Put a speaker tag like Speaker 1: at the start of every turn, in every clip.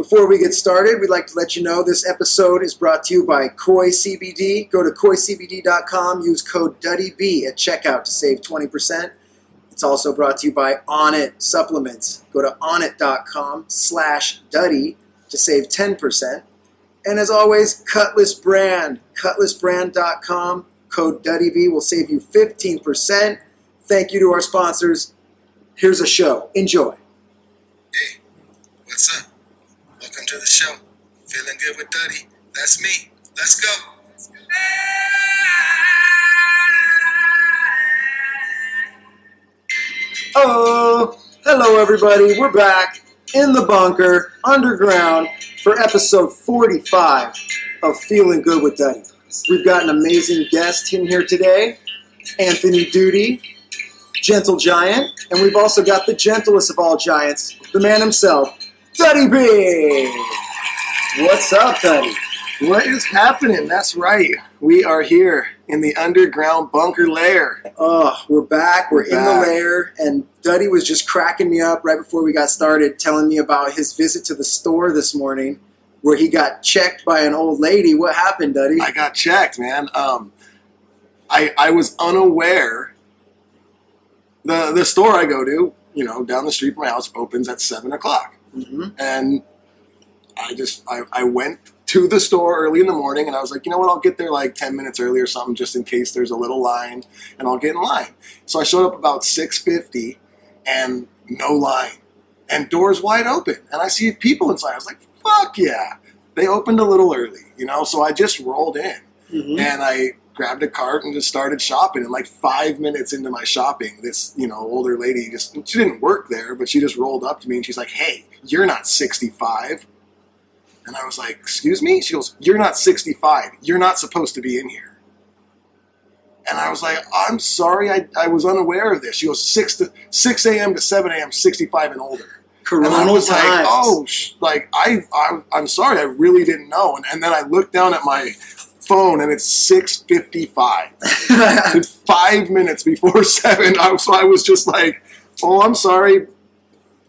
Speaker 1: Before we get started, we'd like to let you know this episode is brought to you by Koi CBD. Go to koicbd.com, use code DuddyB at checkout to save 20%. It's also brought to you by Onnit Supplements. Go to onnit.com slash Duddy to save 10%. And as always, Cutlass Brand. Cutlassbrand.com, code DuddyB will save you 15%. Thank you to our sponsors. Here's a show. Enjoy.
Speaker 2: Hey, what's up? To the show. Feeling good with Duddy. That's me. Let's go.
Speaker 1: Oh, hello everybody. We're back in the bunker, underground, for episode 45 of Feeling Good with Duddy. We've got an amazing guest in here today, Anthony Duty, Gentle Giant, and we've also got the gentlest of all giants, the man himself, Duddy B. What's up, Duddy?
Speaker 3: What is happening? That's right. We are here in the underground bunker lair.
Speaker 1: Oh, we're back. We're,
Speaker 3: We're
Speaker 1: in the lair, and Duddy was just cracking me up right before we got started, telling me about his visit to the store this morning, where he got checked by an old lady. What happened, Duddy?
Speaker 3: I got checked, man. Um, I I was unaware. The the store I go to, you know, down the street from my house, opens at seven o'clock,
Speaker 1: hmm
Speaker 3: and I just I, I went to the store early in the morning, and I was like, you know what, I'll get there like ten minutes early or something, just in case there's a little line, and I'll get in line. So I showed up about six fifty, and no line, and doors wide open, and I see people inside. I was like, fuck yeah, they opened a little early, you know. So I just rolled in,
Speaker 1: hmm
Speaker 3: and I grabbed a cart and just started shopping. And like five minutes into my shopping, this you know older lady just she didn't work there, but she just rolled up to me and she's like, "Hey, you're not 65." And I was like, "Excuse me?" She goes, "You're not 65. You're not supposed to be in here." And I was like, "I'm sorry, I, I was unaware of this." She goes, "6 to 6 a.m. to 7 a.m. 65 and older." And I was
Speaker 1: times.
Speaker 3: like, oh, sh- like I, I, I'm sorry, I really didn't know. And, and then I looked down at my phone, and it's 6:55. it's five minutes before seven. I, so I was just like, oh, I'm sorry,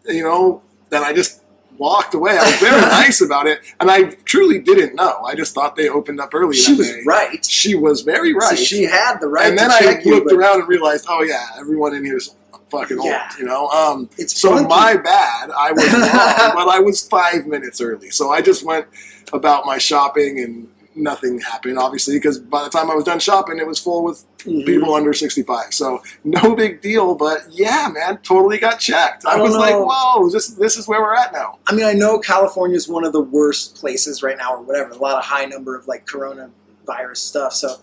Speaker 3: you know. Then I just walked away. I was very nice about it, and I truly didn't know. I just thought they opened up early.
Speaker 1: she
Speaker 3: that
Speaker 1: was
Speaker 3: day.
Speaker 1: right.
Speaker 3: She was very right.
Speaker 1: So she had the right
Speaker 3: and then I
Speaker 1: you,
Speaker 3: looked
Speaker 1: but
Speaker 3: around and realized, oh yeah, everyone in here is fucking
Speaker 1: Yeah.
Speaker 3: old. You know. Um,
Speaker 1: it's
Speaker 3: so
Speaker 1: funky.
Speaker 3: my bad. I was wrong, but I was five minutes early. So I just went about my shopping and nothing happened, obviously, because by the time I was done shopping, it was full with
Speaker 1: Mhm.
Speaker 3: people under 65. So no big deal, but yeah, man, totally got checked.
Speaker 1: I
Speaker 3: I,
Speaker 1: don't
Speaker 3: was like, whoa, this, this is where we're at now.
Speaker 1: I mean, I know California is one of the worst places right now, or whatever. A lot of high number of like coronavirus stuff. So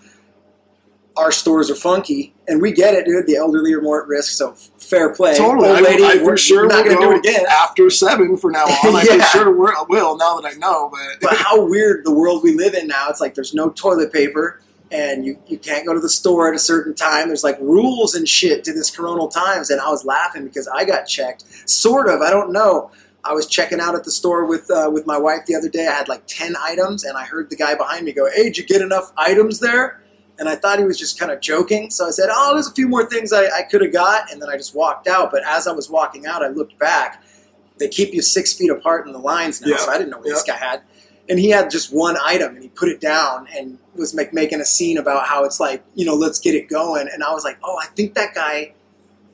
Speaker 1: our stores are funky, and we get it, dude. The elderly are more at risk, so fair play.
Speaker 3: Totally.
Speaker 1: Old
Speaker 3: I,
Speaker 1: lady,
Speaker 3: I
Speaker 1: we're,
Speaker 3: for sure
Speaker 1: we're not going to do it again.
Speaker 3: after seven for now on. I
Speaker 1: Yeah.
Speaker 3: for sure will, will now that I know, but
Speaker 1: But how weird the world we live in now. It's like there's no toilet paper, and you, you can't go to the store at a certain time. There's like rules and shit to this coronal times, and I was laughing because I got checked. Sort of. I don't know. I was checking out at the store with uh, with my wife the other day. I had like ten items, and I heard the guy behind me go, "Hey, did you get enough items there?" And I thought he was just kind of joking, so I said, "Oh, there's a few more things I, I could have got," and then I just walked out. But as I was walking out, I looked back. They keep you six feet apart in the lines now,
Speaker 3: Yeah.
Speaker 1: so I didn't know what this guy had. And he had just one item, and he put it down and was make, making a scene about how it's like, you know, let's get it going. And I was like, oh, I think that guy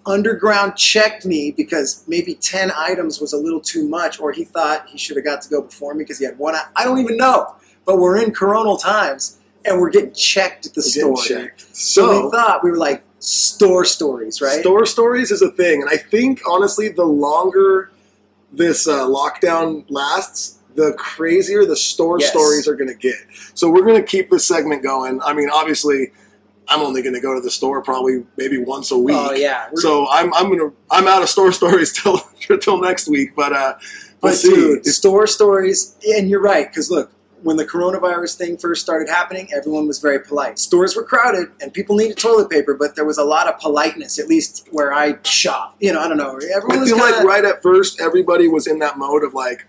Speaker 1: underground checked me because maybe 10 items was a little too much, or he thought he should have got to go before me because he had one. I don't even know. but we're in coronal times and we're getting checked at the
Speaker 3: We're
Speaker 1: store.
Speaker 3: checked.
Speaker 1: So,
Speaker 3: So,
Speaker 1: we thought we were like store stories, right?
Speaker 3: store stories is a thing, and I think honestly, the longer this uh, lockdown lasts, the crazier the store
Speaker 1: Yes.
Speaker 3: stories are going to get. So we're going to keep this segment going. I mean, obviously, I'm only going to go to the store probably maybe once a week.
Speaker 1: Oh yeah. We're-
Speaker 3: So I'm I'm gonna I'm out of store stories till till next week, but uh, we'll
Speaker 1: But
Speaker 3: see.
Speaker 1: dude, store stories, and you're right, because look, when the coronavirus thing first started happening, everyone was very polite. Stores were crowded, and people needed toilet paper, but there was a lot of politeness, at least where I shop. You know, I don't know. Everyone
Speaker 3: I
Speaker 1: was
Speaker 3: feel
Speaker 1: kinda,
Speaker 3: like right at first, everybody was in that mode of like,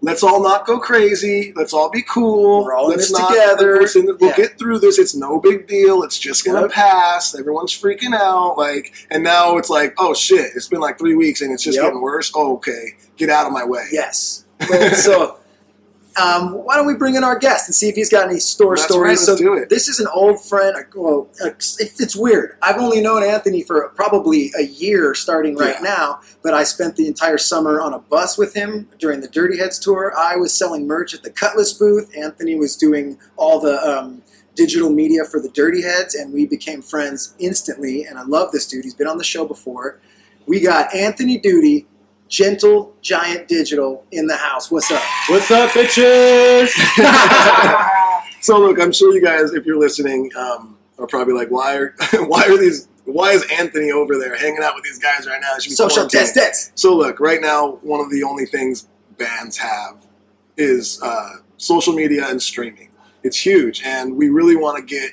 Speaker 3: let's all not go crazy. Let's all be cool.
Speaker 1: We're all in
Speaker 3: let's not,
Speaker 1: together."
Speaker 3: We'll, we'll
Speaker 1: Yeah.
Speaker 3: get through this. It's no big deal. It's just gonna
Speaker 1: Yep.
Speaker 3: pass. Everyone's freaking out. Like, and now it's like, oh shit! It's been like three weeks and it's just
Speaker 1: Yep.
Speaker 3: getting worse. Oh, okay, get out of my way.
Speaker 1: Yes. So, um, why don't we bring in our guest and see if he's got any store
Speaker 3: That's
Speaker 1: stories?
Speaker 3: right, let's
Speaker 1: so
Speaker 3: do it.
Speaker 1: this is an old friend. Well, it's, it's weird. I've only known Anthony for probably a year, starting right
Speaker 3: Yeah.
Speaker 1: now. But I spent the entire summer on a bus with him during the Dirty Heads tour. I was selling merch at the Cutlass booth. Anthony was doing all the. Um, Digital media for the Dirty Heads, and we became friends instantly. And I love this dude. He's been on the show before. We got Anthony Duty, Gentle Giant Digital in the house. What's up?
Speaker 4: What's up, bitches?
Speaker 3: So look, I'm sure you guys, if you're listening, um, are probably like, why are why are these? Why is Anthony over there hanging out with these guys right now? Be
Speaker 1: Social
Speaker 3: quarantined.
Speaker 1: distance.
Speaker 3: So look, right now, one of the only things bands have is uh, social media and streaming. It's huge, and we really want to get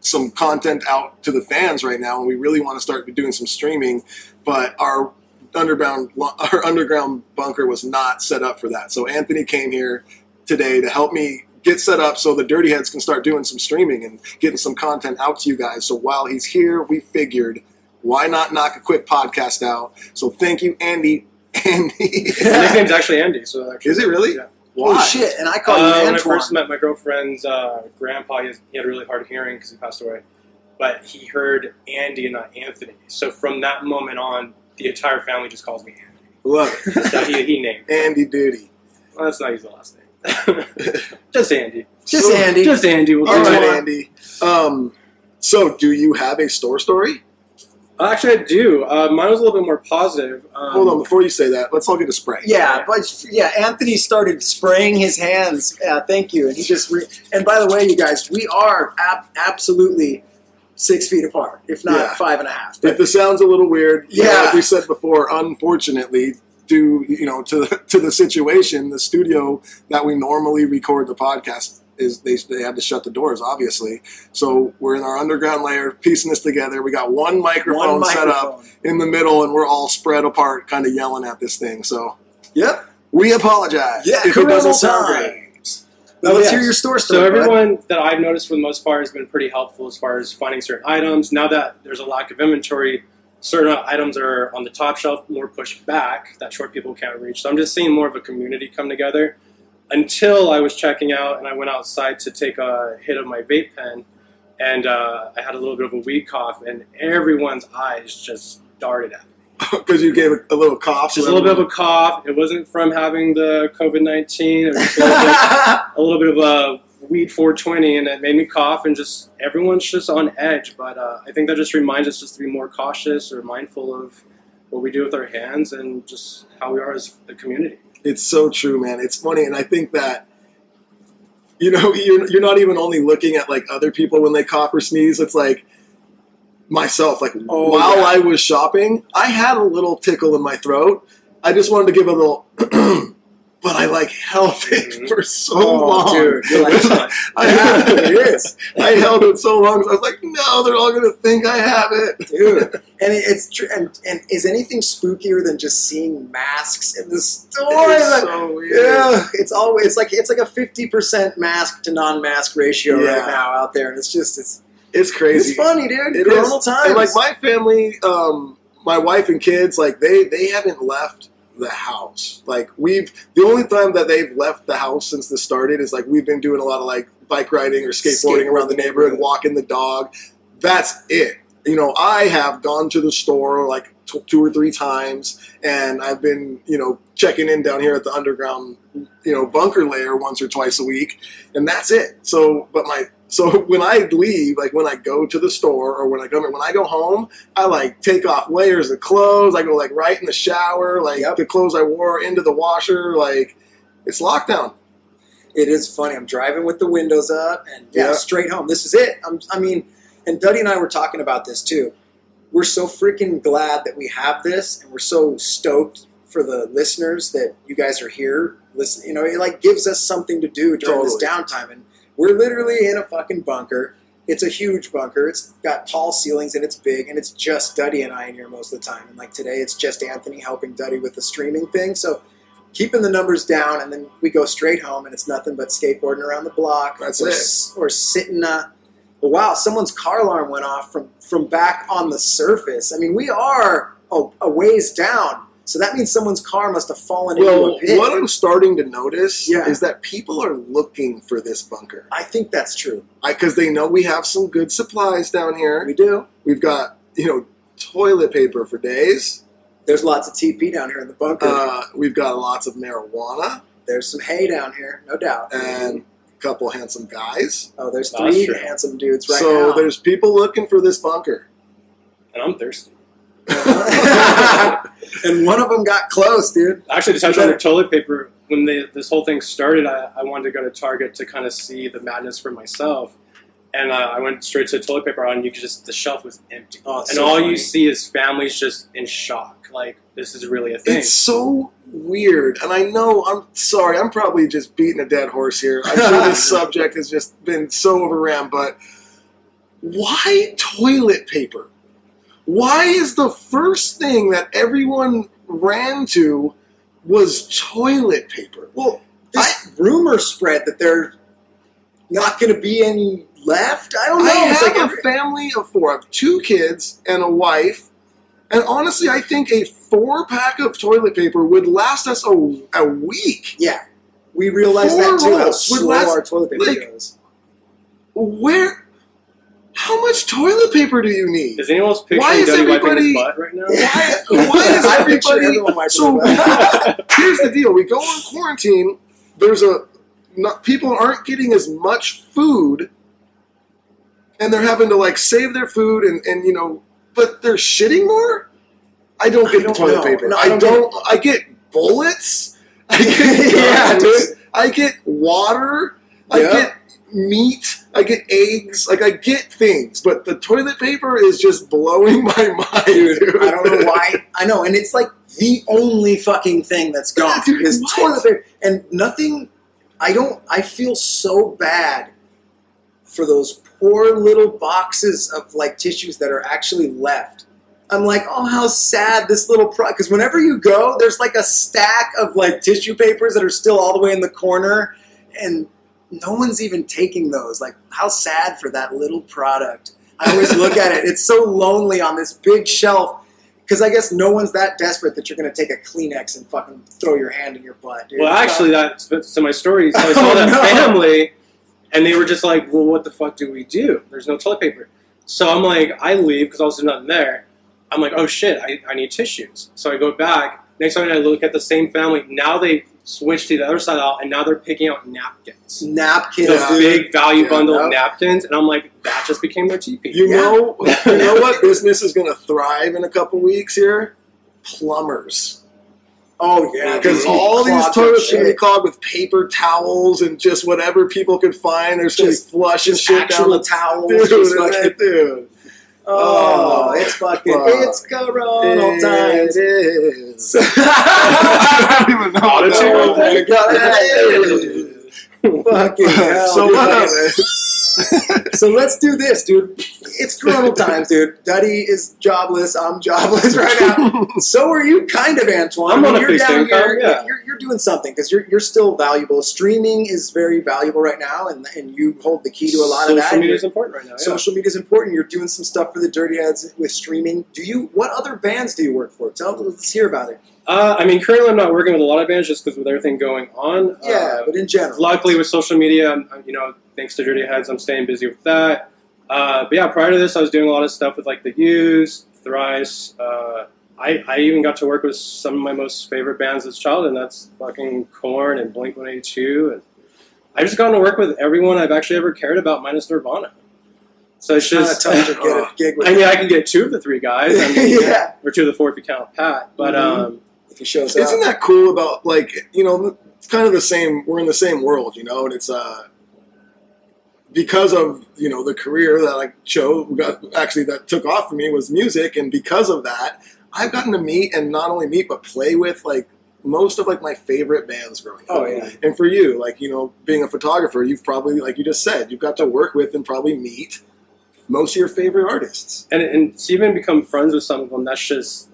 Speaker 3: some content out to the fans right now, and we really want to start doing some streaming. But our underground our underground bunker was not set up for that. So Anthony came here today to help me get set up so the Dirty Heads can start doing some streaming and getting some content out to you guys. So while he's here, we figured why not knock a quick podcast out? So thank you, Andy. Andy,
Speaker 4: My nickname's actually Andy. So actually,
Speaker 3: is it really?
Speaker 4: Yeah.
Speaker 3: Why?
Speaker 1: Oh shit! And I call you
Speaker 4: Uh, when I first met my girlfriend's uh, grandpa, he, has, he had really hard hearing because he passed away. But he heard Andy and not Anthony. So from that moment on, the entire family just calls me Andy.
Speaker 3: Love it.
Speaker 4: So he, he named. me.
Speaker 3: Andy Duty.
Speaker 4: Well, let's not use the last name. just Andy.
Speaker 1: Just
Speaker 3: So-
Speaker 1: Andy.
Speaker 4: Just Andy. We'll
Speaker 3: All
Speaker 4: do
Speaker 3: right,
Speaker 4: it.
Speaker 3: Andy. Um, so do you have a store story?
Speaker 4: Actually, I do. Uh, mine was a little bit more positive. Um,
Speaker 3: Hold on, before you say that, let's all get a spray.
Speaker 1: yeah, but yeah, Anthony started spraying his hands. Yeah, thank you. And he just re- and by the way, you guys, we are ab- absolutely six feet apart, if not
Speaker 3: Yeah.
Speaker 1: five and a half.
Speaker 3: If this sounds a little weird, yeah,
Speaker 1: Yeah.
Speaker 3: like we said before, unfortunately, due you know to to the situation, the studio that we normally record the podcast is they they had to shut the doors, obviously. So we're in our underground layer, piecing this together. We got one microphone,
Speaker 1: One
Speaker 3: set up in the middle, and we're all spread apart, kind of yelling at this thing. So
Speaker 1: Yep.
Speaker 3: we apologize
Speaker 1: Yeah,
Speaker 3: if it doesn't sound great.
Speaker 4: Oh,
Speaker 1: let's
Speaker 4: yes.
Speaker 1: hear your store story.
Speaker 4: So everyone that I've noticed for the most part has been pretty helpful as far as finding certain items. Now that there's a lack of inventory, certain items are on the top shelf, more pushed back that short people can't reach. So I'm just seeing more of a community come together. Until I was checking out and I went outside to take a hit of my vape pen, and uh, I had a little bit of a weed cough, and everyone's eyes just darted at me.
Speaker 3: because you gave a, little cough.
Speaker 4: Just a little bit of a cough. It wasn't from having the COVID 19. It was a little bit a little bit of a weed 420 and it made me cough and just everyone's just on edge but uh, i think that just reminds us just to be more cautious or mindful of what we do with our hands and just how we are as a community
Speaker 3: It's so true, man. It's funny, and I think that you know you're you're not even only looking at like other people when they cough or sneeze. It's like myself. Like
Speaker 1: Oh,
Speaker 3: while
Speaker 1: yeah.
Speaker 3: I was shopping, I had a little tickle in my throat. I just wanted to give a little. But I like held it
Speaker 4: Mhm.
Speaker 3: for so
Speaker 1: Oh,
Speaker 3: long.
Speaker 1: dude, like,
Speaker 3: I,
Speaker 1: Yeah, it.
Speaker 3: I held it so long. I was like, no, they're all gonna think I have it.
Speaker 1: dude. And it's true. And, and is anything spookier than just seeing masks in the store? Like,
Speaker 3: so weird.
Speaker 1: yeah, it's always it's like it's like a fifty percent mask to non-mask ratio
Speaker 3: Yeah.
Speaker 1: right now out there, and it's just it's
Speaker 3: It's crazy.
Speaker 1: it's funny, dude.
Speaker 3: It
Speaker 1: Coronal
Speaker 3: is.
Speaker 1: times.
Speaker 3: And like my family, um, my wife and kids, like they they haven't left the house. Like we've the only time that they've left the house since this started is like we've been doing a lot of like bike riding or skateboarding around the neighborhood, walking the dog. That's it. You know, I have gone to the store like t- two or three times, and I've been you know checking in down here at the underground you know bunker layer once or twice a week, and that's it. So, but my so when I leave, like when I go to the store or when I come when I go home, I like take off layers of clothes. I go like right in the shower, like
Speaker 1: Yep.
Speaker 3: the clothes I wore into the washer. Like it's lockdown.
Speaker 1: It is funny. I'm driving with the windows up and yeah,
Speaker 3: Yeah.
Speaker 1: straight home. This is it. I'm, I mean, and Duddy and I were talking about this too. We're so freaking glad that we have this, and we're so stoked for the listeners that you guys are here. Listen, you know, it like gives us something to do during this downtime, and we're literally in a fucking bunker. It's a huge bunker. It's got tall ceilings and it's big, and it's just Duddy and I in here most of the time. And like today, it's just Anthony helping Duddy with the streaming thing. So keeping the numbers down, and then we go straight home, and it's nothing but skateboarding around the block.
Speaker 3: That's
Speaker 1: or,
Speaker 3: it.
Speaker 1: Or sitting. Uh, wow, someone's car alarm went off from from back on the surface. I mean, we are a, a ways down, so that means someone's car must have fallen
Speaker 3: Well,
Speaker 1: into a pit.
Speaker 3: what I'm starting to notice
Speaker 1: Yeah.
Speaker 3: is that people are looking for this bunker
Speaker 1: I think that's true.
Speaker 3: because they know we have some good supplies down here.
Speaker 1: We do.
Speaker 3: We've got you know toilet paper for days.
Speaker 1: There's lots of TP down here in the bunker.
Speaker 3: Uh, we've got lots of marijuana
Speaker 1: there's some hay down here, no doubt.
Speaker 3: and a couple handsome guys.
Speaker 1: oh, there's three handsome dudes right
Speaker 3: so
Speaker 1: now.
Speaker 3: So there's people looking for this bunker.
Speaker 4: And I'm thirsty.
Speaker 1: and one of them got close, dude.
Speaker 4: Actually, to touch on the toilet paper, when they, this whole thing started, I, I wanted to go to Target to kind of see the madness for myself. And uh, I went straight to the toilet paper aisle, and you could just, the shelf was empty.
Speaker 1: Oh,
Speaker 4: and
Speaker 1: so
Speaker 4: all
Speaker 1: funny.
Speaker 4: you see is families just in shock. Like, this is really a thing.
Speaker 3: It's so weird, and I know I'm sorry. I'm probably just beating a dead horse here. I'm sure this subject has just been so overran, but why toilet paper? Why is the first thing that everyone ran to was toilet paper?
Speaker 1: Well, this rumor spread that there's not going to be any left. I don't know.
Speaker 3: I
Speaker 1: It's
Speaker 3: have
Speaker 1: like
Speaker 3: a family of four. I have two kids and a wife. And honestly, I think a four pack of toilet paper would last us a, a week.
Speaker 1: yeah, we realized
Speaker 3: Four
Speaker 1: that too. How slow
Speaker 3: last,
Speaker 1: our toilet paper
Speaker 3: like-
Speaker 1: goes.
Speaker 3: Where? How much toilet paper do you need?
Speaker 4: Is anyone else picturing
Speaker 3: Why is
Speaker 4: Duddy wiping
Speaker 3: everybody-
Speaker 4: his butt right now?
Speaker 3: Why, why is everybody?
Speaker 1: everyone wiping
Speaker 3: So
Speaker 1: butt.
Speaker 3: here's the deal: we go on quarantine. There's a not, people aren't getting as much food, and they're having to like save their food and and you know, but they're shitting more. I don't
Speaker 1: I
Speaker 3: get
Speaker 1: don't
Speaker 3: toilet
Speaker 1: know.
Speaker 3: paper.
Speaker 1: No, I
Speaker 3: I
Speaker 1: don't
Speaker 3: don't. I get bullets. I get
Speaker 1: Yeah, dude.
Speaker 3: I get water. I get meat. I get eggs. Like I get things, but the toilet paper is just blowing my mind,
Speaker 1: Dude. I don't know why. I know, and it's like the only fucking thing that's gone
Speaker 3: Dude,
Speaker 1: is
Speaker 3: what?
Speaker 1: toilet paper, and nothing. I don't. I feel so bad for those poor little boxes of like tissues that are actually left. I'm like, oh, how sad this little pro. Because whenever you go, there's like a stack of like tissue papers that are still all the way in the corner, and no one's even taking those. Like, how sad for that little product. I always look at it. It's so lonely on this big shelf. Because I guess no one's that desperate that you're going to take a Kleenex and fucking throw your hand in your butt, dude.
Speaker 4: Well, actually, that's that's to my story. So I
Speaker 1: Oh,
Speaker 4: saw that
Speaker 1: no.
Speaker 4: family, and they were just like, "Well, what the fuck do we do? There's no toilet paper." So I'm like, I leave because I also nothing there. I'm like, oh shit, I, I need tissues. So I go back. Next time I look at the same family. Now they switched to the other side out, and now they're picking out napkins.
Speaker 1: napkins,
Speaker 4: Those
Speaker 1: dude.
Speaker 4: big value
Speaker 3: Yeah,
Speaker 4: bundle
Speaker 1: no.
Speaker 4: napkins, and I'm like, that just became their TP.
Speaker 3: You
Speaker 1: Yeah.
Speaker 3: know, you know what business is going to thrive in a couple weeks here? Plumbers,
Speaker 1: Oh yeah,
Speaker 3: because all these toilets are going to be
Speaker 1: shit.
Speaker 3: clogged with paper towels and just whatever people could find. There's going to be
Speaker 1: Just-
Speaker 3: flushing
Speaker 1: just
Speaker 3: shit down the
Speaker 1: towels.
Speaker 3: dude,
Speaker 1: just fucking-
Speaker 3: dude.
Speaker 1: Oh,
Speaker 3: Oh,
Speaker 1: it's oh. fucking,
Speaker 3: fuck.
Speaker 1: it's Corona times.
Speaker 3: It is. I don't even know what that
Speaker 4: Auto-tune.
Speaker 3: was.
Speaker 1: Oh my Fucking hell,
Speaker 3: so what
Speaker 1: Okay. So let's do this, dude. It's Corona times, dude. Duddy is jobless. I'm jobless right now. So are you, kind of, Antoine.
Speaker 4: I'm on a
Speaker 1: you're
Speaker 4: fixed
Speaker 1: down
Speaker 4: income,
Speaker 1: here.
Speaker 4: yeah.
Speaker 1: You're, you're doing something because you're, you're still valuable. Streaming is very valuable right now, and, and you hold the key to a lot
Speaker 4: Social
Speaker 1: of that.
Speaker 4: Social
Speaker 1: media
Speaker 4: is important right now. Yeah.
Speaker 1: Social media is important. You're doing some stuff for the Dirty Heads with streaming. Do you? What other bands do you work for? Tell us. let's hear about it.
Speaker 4: Uh, I mean, currently I'm not working with a lot of bands just because with everything going on.
Speaker 1: Yeah,
Speaker 4: Uh,
Speaker 1: but in general,
Speaker 4: luckily with social media, I'm, you know, thanks to Dirty Heads, I'm staying busy with that. Uh, but yeah, prior to this, I was doing a lot of stuff with like the Used, Thrice. Uh, I, I even got to work with some of my most favorite bands as a child, and that's fucking Korn and Blink 182. And I've just gotten to work with everyone I've actually ever cared about, minus Nirvana. So it's
Speaker 1: Kinda
Speaker 4: just.
Speaker 1: tough to get a gig with.
Speaker 4: I mean, I can get two of the three guys, I mean,
Speaker 1: yeah,
Speaker 4: or two of the four if you count Pat. But
Speaker 1: Mhm.
Speaker 4: um,
Speaker 1: if he shows up.
Speaker 3: Isn't that cool about like you know it's kind of the same we're in the same world, you know, and it's uh because of, you know, the career that I chose got actually that took off for me was music and because of that, I've gotten to meet and not only meet but play with like most of like my favorite bands growing up.
Speaker 1: Oh yeah.
Speaker 3: And for you, like, you know, being a photographer, you've probably like you just said, you've got to work with and probably meet most of your favorite artists.
Speaker 4: and and to even become friends with some of them, that's just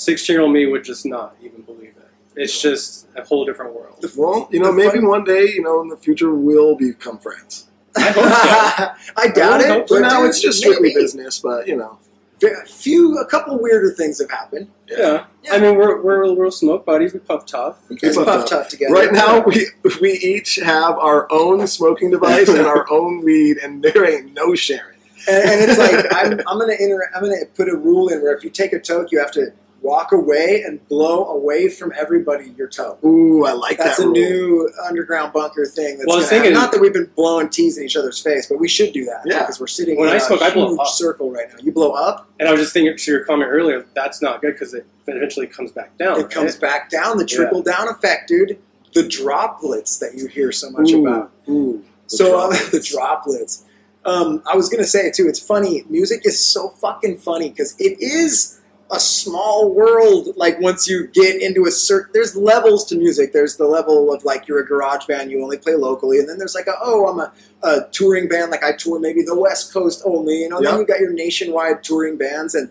Speaker 4: sixteen year old me would just not even believe it. It's just a whole different world.
Speaker 3: Well, you know,
Speaker 1: the
Speaker 3: maybe
Speaker 1: funny-
Speaker 3: one day, you know, in the future we'll become friends.
Speaker 4: I so.
Speaker 1: I doubt
Speaker 4: I
Speaker 1: it.
Speaker 4: hope
Speaker 3: For now, it's just strictly
Speaker 1: maybe.
Speaker 3: business, but you know.
Speaker 1: A few, a couple weirder things have happened.
Speaker 4: Yeah.
Speaker 1: Yeah.
Speaker 4: I mean, we're, we're, we're smoke buddies. We puff tough.
Speaker 1: It's
Speaker 3: Puff
Speaker 1: puff
Speaker 3: Tough.
Speaker 1: tough together.
Speaker 3: Right now, we we each have our own smoking device and our own weed, and there ain't no sharing.
Speaker 1: and, and it's like I'm, I'm gonna inter- I'm gonna put a rule in where if you take a toke, you have to walk away and blow away from everybody your toe.
Speaker 3: Ooh, I like
Speaker 1: That's
Speaker 3: that That's
Speaker 1: a
Speaker 3: rule.
Speaker 1: new underground bunker thing. That's
Speaker 4: Well, I was
Speaker 1: gonna
Speaker 4: thinking-
Speaker 1: not that we've been blowing teas in each other's face, but we should do that.
Speaker 3: Yeah.
Speaker 1: because we're sitting
Speaker 4: When
Speaker 1: in
Speaker 4: I
Speaker 1: a
Speaker 4: smoke, I blow
Speaker 1: huge
Speaker 4: up.
Speaker 1: circle right now. You blow up,
Speaker 4: And I was just thinking to your comment earlier, that's not good because it eventually comes back down.
Speaker 1: it comes
Speaker 4: right?
Speaker 1: back down. The trickle down effect, dude. The droplets that you hear so much
Speaker 3: Ooh,
Speaker 1: about.
Speaker 3: Ooh, the
Speaker 1: so um,
Speaker 3: droplets.
Speaker 1: the droplets. Um, I was gonna say too. It's funny. Music is so fucking funny because it is a small world. Like once you get into a certain, there's levels to music. There's the level of like you're a garage band, you only play locally, and then there's like a oh I'm a, a touring band, like I tour maybe the West Coast only. You know,
Speaker 3: Yeah.
Speaker 1: then you got your nationwide touring bands, and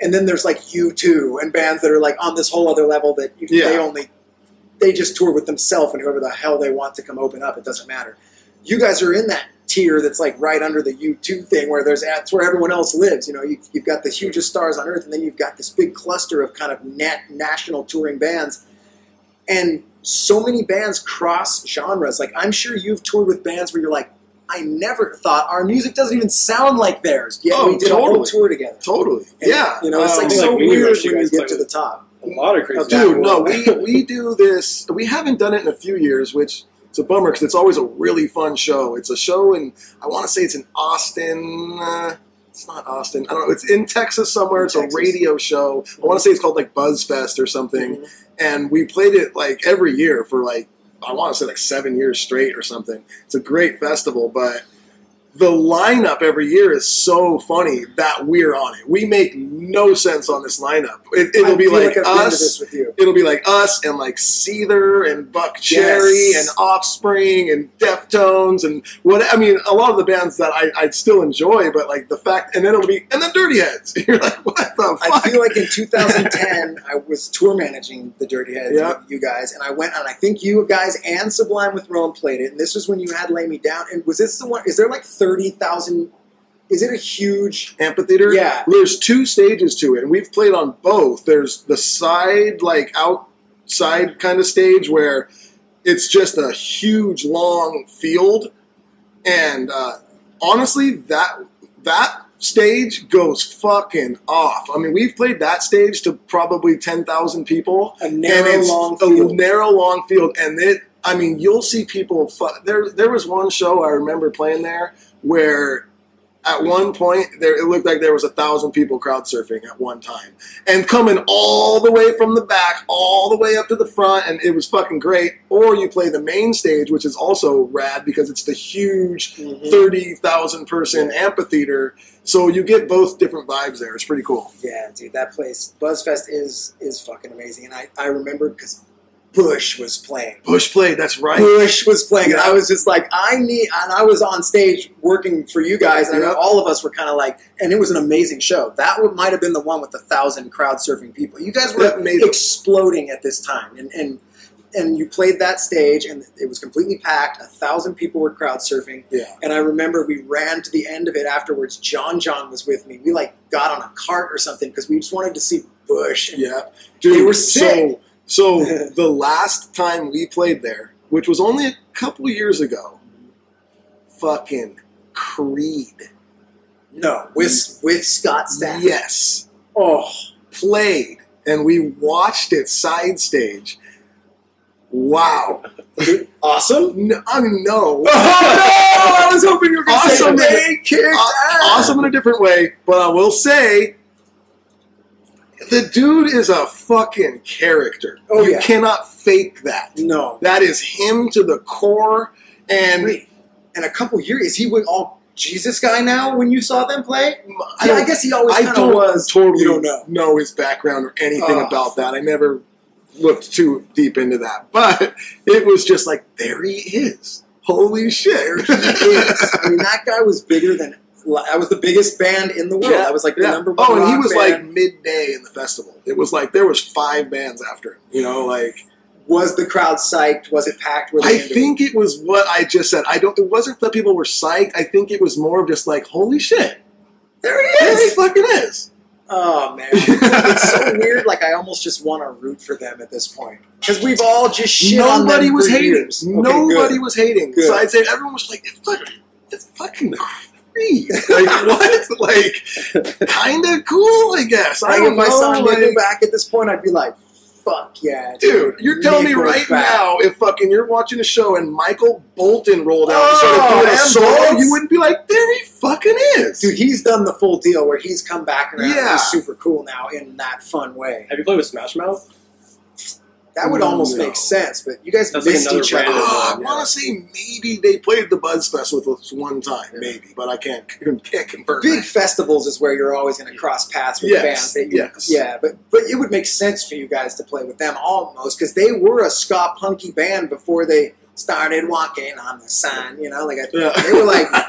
Speaker 1: and then there's like U two and bands that are like on this whole other level that you,
Speaker 3: Yeah.
Speaker 1: they only they just tour with themselves and whoever the hell they want to come open up. It doesn't matter. You guys are in that tier that's like right under the U2 thing where there's that's where everyone else lives. You know, you, you've got the hugest stars on earth, and then you've got this big cluster of kind of net national touring bands, and so many bands cross genres. Like I'm sure you've toured with bands where you're like, I never thought our music doesn't even sound like theirs. Yeah,
Speaker 3: Oh,
Speaker 1: we did a whole tour together.
Speaker 3: totally.
Speaker 1: And,
Speaker 3: yeah,
Speaker 1: you know, it's
Speaker 3: um,
Speaker 1: like
Speaker 4: I think,
Speaker 1: so
Speaker 4: like,
Speaker 1: weird when you get to the top.
Speaker 4: A lot of crazy.
Speaker 3: Dude, no, we we do this. We haven't done it in a few years, which it's a bummer because it's always a really fun show. It's a show in I want to say it's in Austin. Uh, it's not Austin. I don't know. It's in Texas somewhere.
Speaker 1: In
Speaker 3: it's
Speaker 1: Texas.
Speaker 3: a radio show. I want to say it's called like Buzzfest or something.
Speaker 1: Mhm.
Speaker 3: And we played it like every year for like I want to say like seven years straight or something. It's a great festival, but the lineup every year is so funny that we're on it. We make no sense on this lineup. It, it'll be like,
Speaker 1: to
Speaker 3: us
Speaker 1: this with you.
Speaker 3: it'll be like us and like Seether and Buckcherry
Speaker 1: Yes.
Speaker 3: and Offspring and Deftones and what I mean, a lot of the bands that I, I'd still enjoy, but like the fact, and then it'll be and then Dirty Heads. You're like, what the
Speaker 1: I
Speaker 3: fuck?
Speaker 1: feel like in 2010, I was tour managing the Dirty Heads with you guys, and I went and I think you guys and Sublime with Rome played it, and this was when you had Lay Me Down. And was this the one? Is there like 30,000? Is it a huge?
Speaker 3: Amphitheater.
Speaker 1: Yeah.
Speaker 3: There's two stages to it, and we've played on both. There's the side, like outside kind of stage where it's just a huge long field, and uh, honestly, that that stage goes fucking off. I mean, we've played that stage to probably ten thousand people,
Speaker 1: A
Speaker 3: and
Speaker 1: narrow,
Speaker 3: it's
Speaker 1: long
Speaker 3: a
Speaker 1: field.
Speaker 3: narrow, long field, and it. I mean, you'll see people. Fu- there, there was one show I remember playing there where, at one point, there it looked like there was a thousand people crowd surfing at one time, and coming all the way from the back, all the way up to the front, and it was fucking great. Or you play the main stage, which is also rad because it's the huge
Speaker 1: Mhm.
Speaker 3: thirty thousand person amphitheater. So you get both different vibes there. It's pretty cool.
Speaker 1: Yeah, dude, that place Buzzfest is is fucking amazing, and I I remember because Bush was playing.
Speaker 3: Bush played. That's right.
Speaker 1: Bush was playing, and I was just like, I need, and I was on stage working for you guys, and I know
Speaker 3: Yeah.
Speaker 1: all of us were kind of like, and it was an amazing show. That might have been the one with the thousand crowd surfing people. You guys were exploding at this time, and and and you played that stage, and it was completely packed. A thousand people were crowd surfing,
Speaker 3: Yeah.
Speaker 1: and I remember we ran to the end of it afterwards. John John was with me. We like got on a cart or something because we just wanted to see Bush.
Speaker 3: Yeah, dude.
Speaker 1: They were sick.
Speaker 3: So, so the last time we played there, which was only a couple years ago, fucking Creed.
Speaker 1: No, with with Scott Stapp.
Speaker 3: Yes,
Speaker 1: Oh,
Speaker 3: played and we watched it side stage. Wow.
Speaker 1: Awesome.
Speaker 3: No, I mean, no.
Speaker 1: Oh no! I was hoping you were going to
Speaker 3: Awesome.
Speaker 1: say they kicked
Speaker 3: Aw-
Speaker 1: ass.
Speaker 3: awesome in a different way, but I will say the dude is a fucking character.
Speaker 1: Oh,
Speaker 3: you
Speaker 1: yeah.
Speaker 3: cannot fake that.
Speaker 1: No.
Speaker 3: That is him to the core. And
Speaker 1: Wait, in a couple years, is he with all Jesus guy now? When you saw them play,
Speaker 3: I,
Speaker 1: I guess he always
Speaker 3: I don't
Speaker 1: was.
Speaker 3: totally
Speaker 1: You don't know.
Speaker 3: his background or anything
Speaker 1: Oh,
Speaker 3: about that. I never looked too deep into that, but it was just like there he is. Holy shit!
Speaker 1: There he is. I mean, that guy was bigger than. I was the biggest band in the world. I was like the
Speaker 3: Yeah.
Speaker 1: number oh, one.
Speaker 3: Oh, and he was
Speaker 1: band.
Speaker 3: like midday in the festival. It was like there was five bands after him. You know, like
Speaker 1: was the crowd psyched? Was it packed?
Speaker 3: I think it was what I just said. I don't. It wasn't that people were psyched. I think it was more of just like, holy shit,
Speaker 1: there he
Speaker 3: there he fucking is.
Speaker 1: Oh man, it's so weird. Like I almost just want to root for them at this point because we've all just shit on
Speaker 3: Nobody was hating.
Speaker 1: Okay,
Speaker 3: Nobody
Speaker 1: good.
Speaker 3: was hating.
Speaker 1: Good.
Speaker 3: So I'd say everyone was like, it's fucking, it's fucking Creed. Like what? like kind of cool, I guess. I
Speaker 1: Like
Speaker 3: don't
Speaker 1: if I saw
Speaker 3: know. Like,
Speaker 1: Nickelback at this point, I'd be like, "Fuck yeah,
Speaker 3: dude, you're telling me right
Speaker 1: Nickelback.
Speaker 3: now if fucking you're watching a show and Michael Bolton rolled out and
Speaker 1: Oh,
Speaker 3: started doing a
Speaker 1: and
Speaker 3: solo, you wouldn't be like, there he fucking is.
Speaker 1: Dude, he's done the full deal where he's come back around.
Speaker 3: Yeah.
Speaker 1: He's super cool now in that fun way.
Speaker 4: Have you played with Smash Mouth?
Speaker 1: That would almost
Speaker 3: No.
Speaker 1: make sense, but you guys
Speaker 4: That's
Speaker 1: missed
Speaker 4: another
Speaker 1: each other.
Speaker 4: random
Speaker 3: Oh, I want to say maybe they played the Buzz Fest with us one time, maybe, but I can't can't confirm.
Speaker 1: Big
Speaker 3: that.
Speaker 1: festivals is where you're always going to cross paths with
Speaker 3: Yes,
Speaker 1: bands. That you,
Speaker 3: yes.
Speaker 1: Yeah, but but it would make sense for you guys to play with them almost because they were a ska punky band before they started walking on the sun. You know, like I,
Speaker 3: Yeah.
Speaker 1: they were like,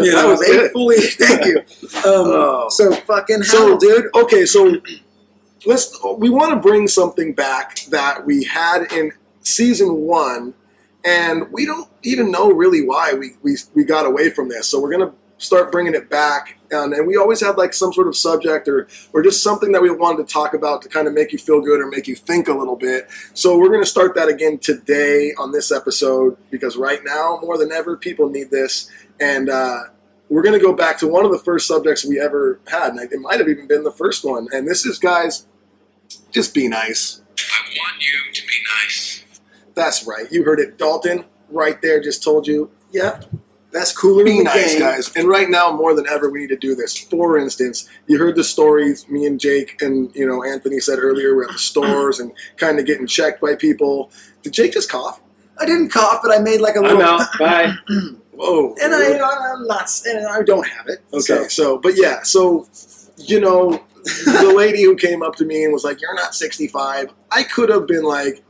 Speaker 1: you
Speaker 3: That
Speaker 1: know,
Speaker 3: was
Speaker 1: they fully. Thank you. Um,
Speaker 3: Oh.
Speaker 1: So fucking
Speaker 3: So-
Speaker 1: hell, dude.
Speaker 3: okay, so let's we want to bring something back that we had in season one, and we don't even know really why we we, we got away from this. So we're gonna start bringing it back, and, and we always had like some sort of subject or or just something that we wanted to talk about to kind of make you feel good or make you think a little bit. So we're gonna start that again today on this episode because right now more than ever people need this, and. uh we're going to go back to one of the first subjects we ever had, and it might have even been the first one. And this is, guys, just be nice.
Speaker 2: I want you to be nice.
Speaker 3: That's right. You heard it. Dalton, right there, just told you, yeah,
Speaker 1: that's cooler
Speaker 3: be nice,
Speaker 1: game.
Speaker 3: guys. And right now, more than ever, we need to do this. For instance, you heard the stories me and Jake and, you know, Anthony said earlier, we're at the stores and kind of getting checked by people. Did Jake just cough?
Speaker 1: I didn't cough, but I made like a
Speaker 4: I'm
Speaker 1: little.
Speaker 4: out. Bye.
Speaker 3: Whoa.
Speaker 1: And I, I'm not. And I don't have it.
Speaker 3: Okay,
Speaker 1: So,
Speaker 3: so, but yeah, so you know, the lady who came up to me and was like, "You're not 65." I could have been like,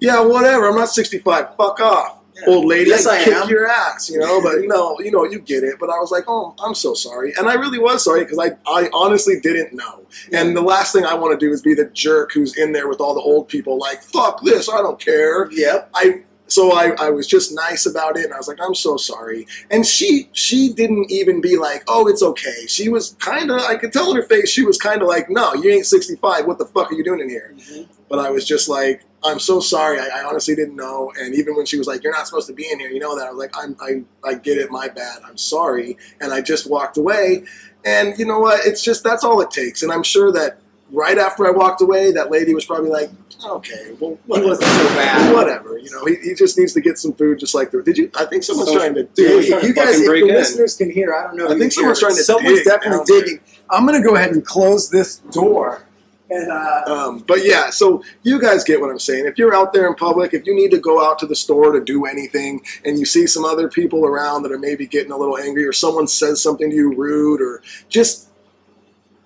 Speaker 3: "Yeah, whatever. I'm not 65. Fuck off,
Speaker 1: Yeah.
Speaker 3: old lady.
Speaker 1: Yes, I
Speaker 3: kick
Speaker 1: am.
Speaker 3: your ass." You know, but no, you know, you get it. But I was like, "Oh, I'm so sorry," and I really was sorry because I, I honestly didn't know. And the last thing I want to do is be the jerk who's in there with all the old people, like, "Fuck this. I don't care."
Speaker 1: Yep.
Speaker 3: I so I, I was just nice about it and I was like, I'm so sorry. And she she didn't even be like, oh, it's okay. She was kinda I could tell in her face she was kinda like, No, you ain't sixty five, what the fuck are you doing in here? Mm-hmm. But I was just like, I'm so sorry. I, I honestly didn't know. And even when she was like, "You're not supposed to be in here," you know that I was like, "I'm, I, I get it. My bad. I'm sorry." And I just walked away. And you know what? It's just that's all it takes. And I'm sure that right after I walked away, that lady was probably like, "Okay, well,
Speaker 1: He
Speaker 3: whatever."
Speaker 1: wasn't so bad.
Speaker 3: whatever. You know, he, he just needs to get some food, just like the. Did you? I think someone's
Speaker 4: So-
Speaker 3: trying to
Speaker 1: Dude,
Speaker 3: dig.
Speaker 4: Trying
Speaker 1: if you guys, if the
Speaker 4: in.
Speaker 1: listeners can hear, I don't know.
Speaker 3: I think someone's
Speaker 1: hear,
Speaker 3: trying to
Speaker 1: Someone's
Speaker 3: dig
Speaker 1: definitely
Speaker 3: down there.
Speaker 1: digging. I'm gonna go ahead and close this door. And uh,
Speaker 3: Um, but yeah, so you guys get what I'm saying. If you're out there in public, if you need to go out to the store to do anything, and you see some other people around that are maybe getting a little angry, or someone says something to you rude, or just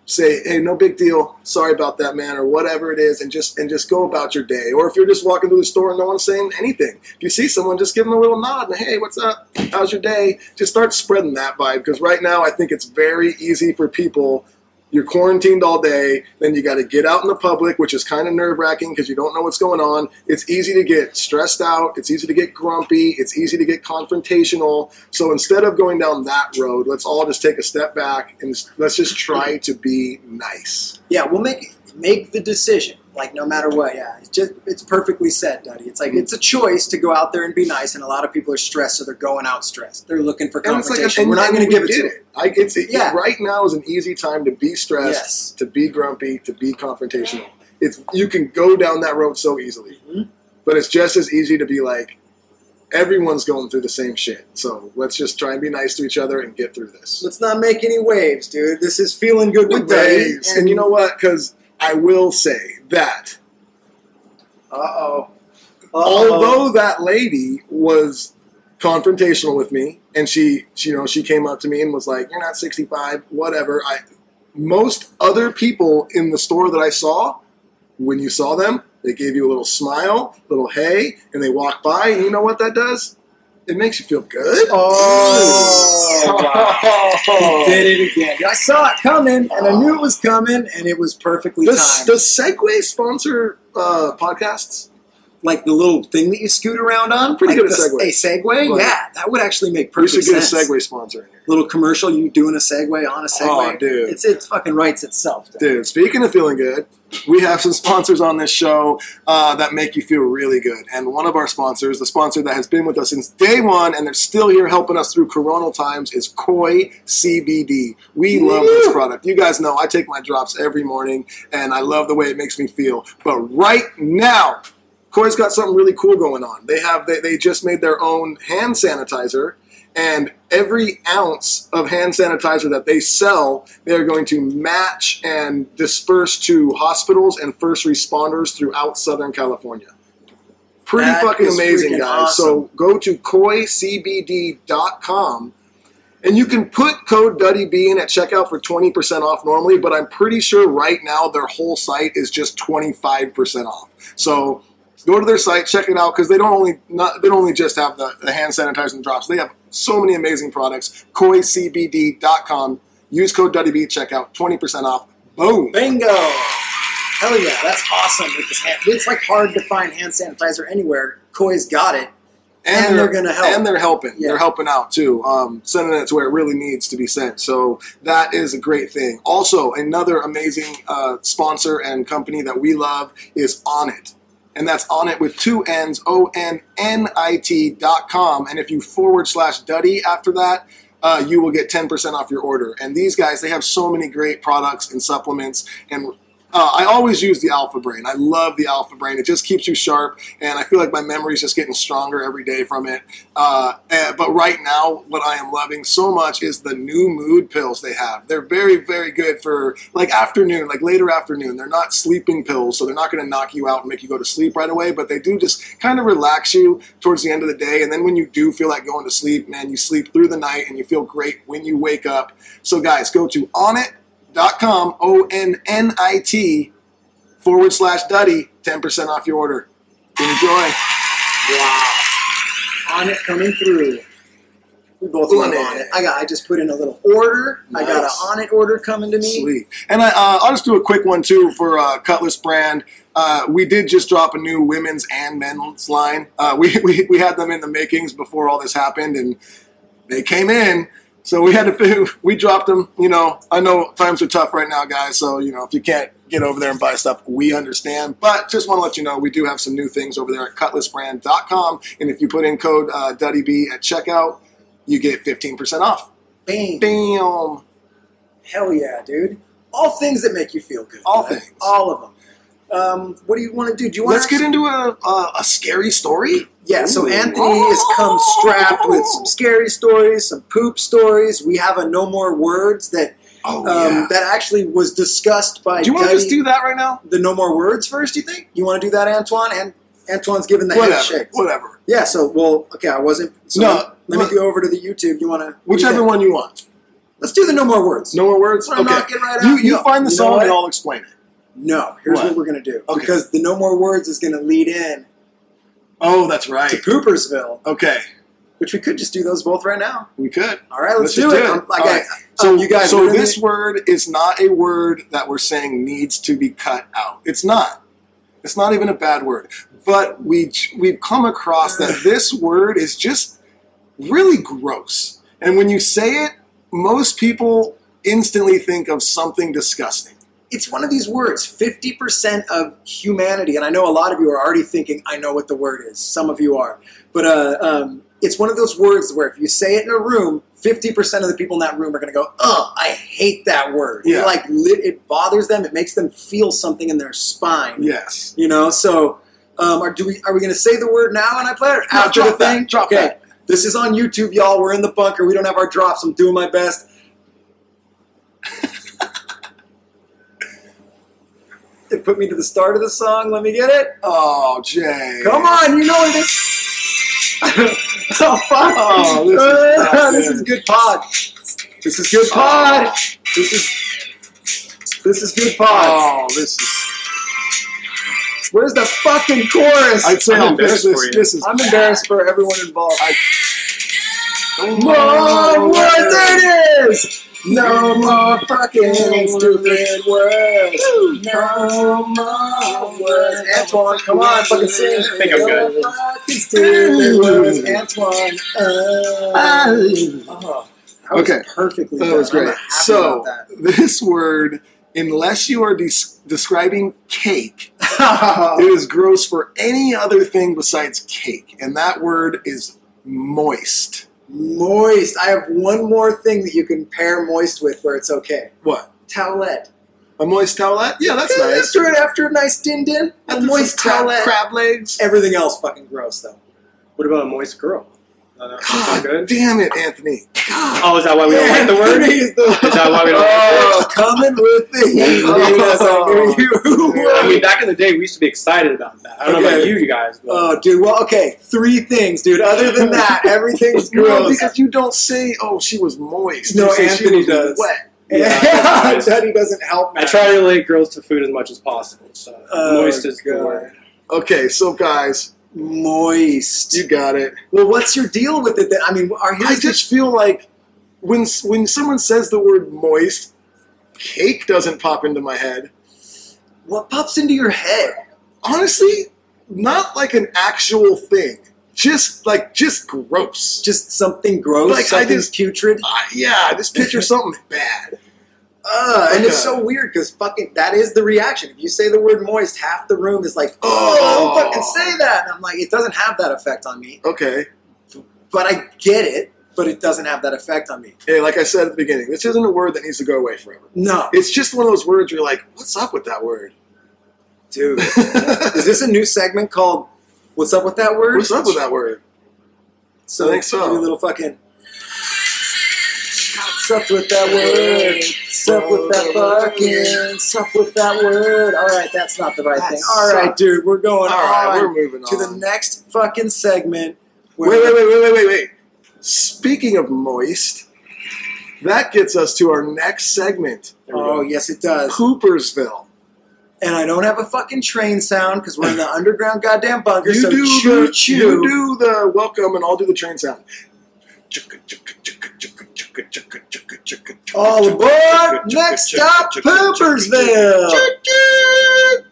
Speaker 3: say, "Hey, no big deal. Sorry about that, man," or whatever it is, and just and just go about your day. Or if you're just walking through the store and no one's saying anything, if you see someone, just give them a little nod and hey, what's up? How's your day? Just start spreading that vibe because right now I think it's very easy for people. You're quarantined all day, then you got to get out in the public, which is kind of nerve wracking because you don't know what's going on. It's easy to get stressed out. It's easy to get grumpy. It's easy to get confrontational. So instead of going down that road, let's all just take a step back and let's just try to be nice.
Speaker 1: yeah, we'll make make the decision. Like no matter what, yeah, it's just it's perfectly said, Duddy. It's like
Speaker 3: Mm-hmm.
Speaker 1: it's a choice to go out there and be nice, and a lot of people are stressed, so they're going out stressed. They're looking for
Speaker 3: And it's like,
Speaker 1: confrontation.
Speaker 3: and-
Speaker 1: We're not going to give it to
Speaker 3: it. I, it's it,
Speaker 1: Yeah.
Speaker 3: right now is an easy time to be stressed,
Speaker 1: Yes.
Speaker 3: to be grumpy, to be confrontational. It's you can go down that road so easily,
Speaker 1: Mhm.
Speaker 3: but it's just as easy to be like, everyone's going through the same shit. So let's just try and be nice to each other and get through this.
Speaker 1: Let's not make any waves, dude. This is feeling good with Dave.
Speaker 3: Waves. And you know what? Because I will say that
Speaker 1: uh oh.
Speaker 3: although that lady was confrontational with me and she, she you know she came up to me and was like you're not 65 whatever. I most other people in the store that i saw when you saw them they gave you a little smile little hey and they walk by and you know what that does it makes you feel good
Speaker 1: Oh, wow. He did it again. I saw it coming, and I knew it was coming, and it was perfectly
Speaker 3: does,
Speaker 1: timed.
Speaker 3: does segway sponsor uh, podcasts
Speaker 1: like the little thing that you scoot around on.
Speaker 3: Pretty
Speaker 1: like
Speaker 3: good at Segway.
Speaker 1: A Segway,
Speaker 3: Right.
Speaker 1: yeah, that would actually make
Speaker 3: we
Speaker 1: perfect
Speaker 3: should get
Speaker 1: sense.
Speaker 3: a segway sponsor in here
Speaker 1: Little commercial, you doing a Segway on a Segway.
Speaker 3: Oh, dude.
Speaker 1: it's it fucking writes itself. dude.
Speaker 3: Dude, speaking of feeling good, we have some sponsors on this show uh, that make you feel really good. And one of our sponsors, the sponsor that has been with us since day one and they're still here helping us through coronal times, is Koi CBD. We love this product. You guys know I take my drops every morning and I love the way it makes me feel. But right now, Koi's got something really cool going on. They have they, they just made their own hand sanitizer, and every ounce of hand sanitizer that they sell, they are going to match and disperse to hospitals and first responders throughout Southern California. Pretty
Speaker 1: That
Speaker 3: fucking amazing, guys. So go to koicbd.com and you can put code DuddyB in at checkout for 20% off normally, but I'm pretty sure right now their whole site is just 25% off. So go to their site, check it out, because they don't only not they don't only just have the, the hand sanitizer and drops. They have so many amazing products. KoiCBD.com. Use code DuddyB, checkout, 20% off. Boom.
Speaker 1: Bingo! Hell yeah, that's awesome. With this hand, it's like hard to find hand sanitizer anywhere. Koi's got it. And they're gonna help.
Speaker 3: And they're helping.
Speaker 1: Yeah.
Speaker 3: They're helping out too. Um, sending it to where it really needs to be sent. So that is a great thing. Also, another amazing uh, sponsor and company that we love is Onnit. And that's Onnit with two N's, O N N I T dot com. And if you forward slash Duddy after that, uh, you will get 10% off your order. And these guys, they have so many great products and supplements. And uh, I always use the Alpha Brain. I love the Alpha Brain. It just keeps you sharp, and I feel like my memory is just getting stronger every day from it. Uh, and- but right now, what I am loving so much is the new mood pills they have. They're very, very good for like afternoon, like later afternoon. They're not sleeping pills, so they're not going to knock you out and make you go to sleep right away, but they do just kind of relax you towards the end of the day. And then when you do feel like going to sleep, man, you sleep through the night and you feel great when you wake up. So, guys, go to onnit.com, O N N I T forward slash Duddy, 10% off your order. Enjoy.
Speaker 1: Wow. Onnit coming through. We both love
Speaker 3: it.
Speaker 1: Onnit. I got. I just put in a little order. I got an Onnit order coming to me.
Speaker 3: Sweet. And I, uh, I'll just do a quick one too for uh, Cutlass brand. Uh, we did just drop a new women's and men's line. Uh, we, we, we had them in the makings before all this happened, and they came in. So we had to we dropped them. You know, I know times are tough right now, guys. So you know, if you can't get over there and buy stuff, we understand. But just want to let you know we do have some new things over there at cutlassbrand.com. And if you put in code uh, DuddyB at checkout, you get 15% off.
Speaker 1: Bam.
Speaker 3: Bam!
Speaker 1: Hell yeah, dude! All things that make you feel good.
Speaker 3: All things.
Speaker 1: All of them. Um, what do you want to do? Do you want?
Speaker 3: Let's get into a, a, a scary story.
Speaker 1: Yeah, so Anthony has come strapped with some scary stories, some poop stories. We have a no more words that
Speaker 3: Oh,
Speaker 1: um,
Speaker 3: yeah.
Speaker 1: that actually was discussed by.
Speaker 3: Do you want to just do that right now?
Speaker 1: the no more words first? Do you think you want to do that, Antoine? And Antoine's giving the
Speaker 3: Whatever.
Speaker 1: handshake.
Speaker 3: Whatever.
Speaker 1: Yeah. So well, okay. I wasn't. So
Speaker 3: No,
Speaker 1: let me go over to the YouTube. You want to
Speaker 3: Whichever one you want.
Speaker 1: Let's do the no more words.
Speaker 3: No more words?
Speaker 1: I'm
Speaker 3: Okay.
Speaker 1: right
Speaker 3: You,
Speaker 1: out.
Speaker 3: you
Speaker 1: No.
Speaker 3: find the
Speaker 1: You
Speaker 3: song and I'll explain it.
Speaker 1: No. Here's
Speaker 3: What?
Speaker 1: what, we're gonna do
Speaker 3: Okay.
Speaker 1: because the no more words is gonna lead in
Speaker 3: Oh, that's
Speaker 1: to
Speaker 3: right.
Speaker 1: Poopersville,
Speaker 3: Okay.
Speaker 1: which we could just do those both right now.
Speaker 3: We could.
Speaker 1: All right, let's,
Speaker 3: Let's
Speaker 1: do it.
Speaker 3: do it.
Speaker 1: I'm- like, I-
Speaker 3: right. So
Speaker 1: um, you guys.
Speaker 3: so this word is not a word that we're saying needs to be cut out. It's not. It's not even a bad word. But we we've come across that this word is just really gross. And when you say it, most people instantly think of something disgusting.
Speaker 1: It's one of these words 50% of humanity and i know a lot of you are already thinking i know what the word is some of you are but uh, um, it's one of those words where if you say it in a room, fifty percent of the people in that room are going to go, "Oh, I hate that word."
Speaker 3: Yeah.
Speaker 1: It, like it bothers them. It makes them feel something in their spine.
Speaker 3: Yes.
Speaker 1: You know, so um, are do we are we going to say the word now and I play it
Speaker 3: No,
Speaker 1: after the
Speaker 3: that,
Speaker 1: thing?
Speaker 3: drop
Speaker 1: okay.
Speaker 3: that.
Speaker 1: This is on YouTube, y'all. We're in the bunker. We don't have our drops. I'm doing my best. It put me to the start of the song. Let me get it.
Speaker 3: Oh, Jay.
Speaker 1: Come on, you know it is. oh fuck!
Speaker 3: Oh, this is not
Speaker 1: this is good pod. This is good pod. Oh. This is this is good pod.
Speaker 3: Oh, this is.
Speaker 1: Where's the fucking chorus?
Speaker 3: I'd say
Speaker 4: I'm embarrassed
Speaker 3: this.
Speaker 4: for you.
Speaker 3: This is.
Speaker 1: I'm embarrassed for everyone involved.
Speaker 3: No
Speaker 1: More words it is. No more fucking stupid words. No more words. Antoine, come on, fucking sing.
Speaker 4: I think I'm good.
Speaker 1: more fucking stupid words. Antoine. Uh, oh, that
Speaker 3: Okay.
Speaker 1: perfectly
Speaker 3: That
Speaker 1: done.
Speaker 3: was great. So, this word, unless you are des- describing cake, it is gross for any other thing besides cake. And that word is moist.
Speaker 1: Moist. I have one more thing that you can pair moist with where it's okay.
Speaker 3: What?
Speaker 1: Towelette.
Speaker 3: A moist towelette? Yeah, that's
Speaker 1: Yeah,
Speaker 3: nice.
Speaker 1: After, after a nice din din, a moist
Speaker 3: some crab,
Speaker 1: towelette.
Speaker 3: crab legs.
Speaker 1: Everything else fucking gross though.
Speaker 4: What about a moist girl?
Speaker 3: God damn it, Anthony. God.
Speaker 4: Oh, is that why we don't like the word?
Speaker 1: Is the-
Speaker 4: Is that why we don't like
Speaker 1: Oh, coming with the heat, dude, as I hear you.
Speaker 4: I mean, back in the day, we used to be excited about that. I don't know about you, guys. But
Speaker 1: Oh, dude. Well, okay. Three things, dude. Other than that, everything's
Speaker 3: No, because you don't say, oh, she was moist.
Speaker 1: No,
Speaker 3: You say she
Speaker 1: Anthony does.
Speaker 3: Wet.
Speaker 4: Yeah.
Speaker 1: Duddy doesn't help.
Speaker 4: I try to relate girls to food as much as possible. So
Speaker 1: Oh,
Speaker 4: moist is the word.
Speaker 3: Okay, so guys,
Speaker 1: Moist.
Speaker 3: you got it.
Speaker 1: well, what's your deal with it? Then I mean, are
Speaker 3: I
Speaker 1: here's the
Speaker 3: just feel like when when someone says the word moist, cake doesn't pop into my head.
Speaker 1: what pops into your head?
Speaker 3: Honestly, not like an actual thing. Just like just gross.
Speaker 1: Just something gross,
Speaker 3: Like, I just-
Speaker 1: putrid.
Speaker 3: Uh, yeah, just picture something bad.
Speaker 1: Uh, and it's so weird because fucking that is the reaction. If you say the word moist, half the room is like, "Oh,
Speaker 3: Oh.
Speaker 1: don't fucking say that." And I'm like, it doesn't have that effect on me.
Speaker 3: Okay.
Speaker 1: But I get it, but it doesn't have that effect on me.
Speaker 3: Hey, like I said at the beginning, this isn't a word that needs to go away forever.
Speaker 1: No,
Speaker 3: It's just one of those words where you're like, what's up with that word?
Speaker 1: dude. is this a new segment called "What's up with that word"?
Speaker 3: What's up with that word?
Speaker 1: So
Speaker 3: I think so.
Speaker 1: a little fucking. What's up with that word? What's up with that fucking? What's up with that word? All right, that's not the right
Speaker 3: That
Speaker 1: thing. All right, dude, we're going
Speaker 3: All right,
Speaker 1: on
Speaker 3: we're moving
Speaker 1: to
Speaker 3: on.
Speaker 1: the next fucking segment.
Speaker 3: Wait, wait, wait, wait, wait, wait, wait. Speaking of moist, that gets us to our next segment.
Speaker 1: Oh yes, it does.
Speaker 3: Poopersville.
Speaker 1: And I don't have a fucking train sound because we're in the underground goddamn bunker.
Speaker 3: You
Speaker 1: so
Speaker 3: do
Speaker 1: choo
Speaker 3: the
Speaker 1: choo.
Speaker 3: you do the welcome, and I'll do the train sound.
Speaker 1: All aboard! Next stop, Poopersville.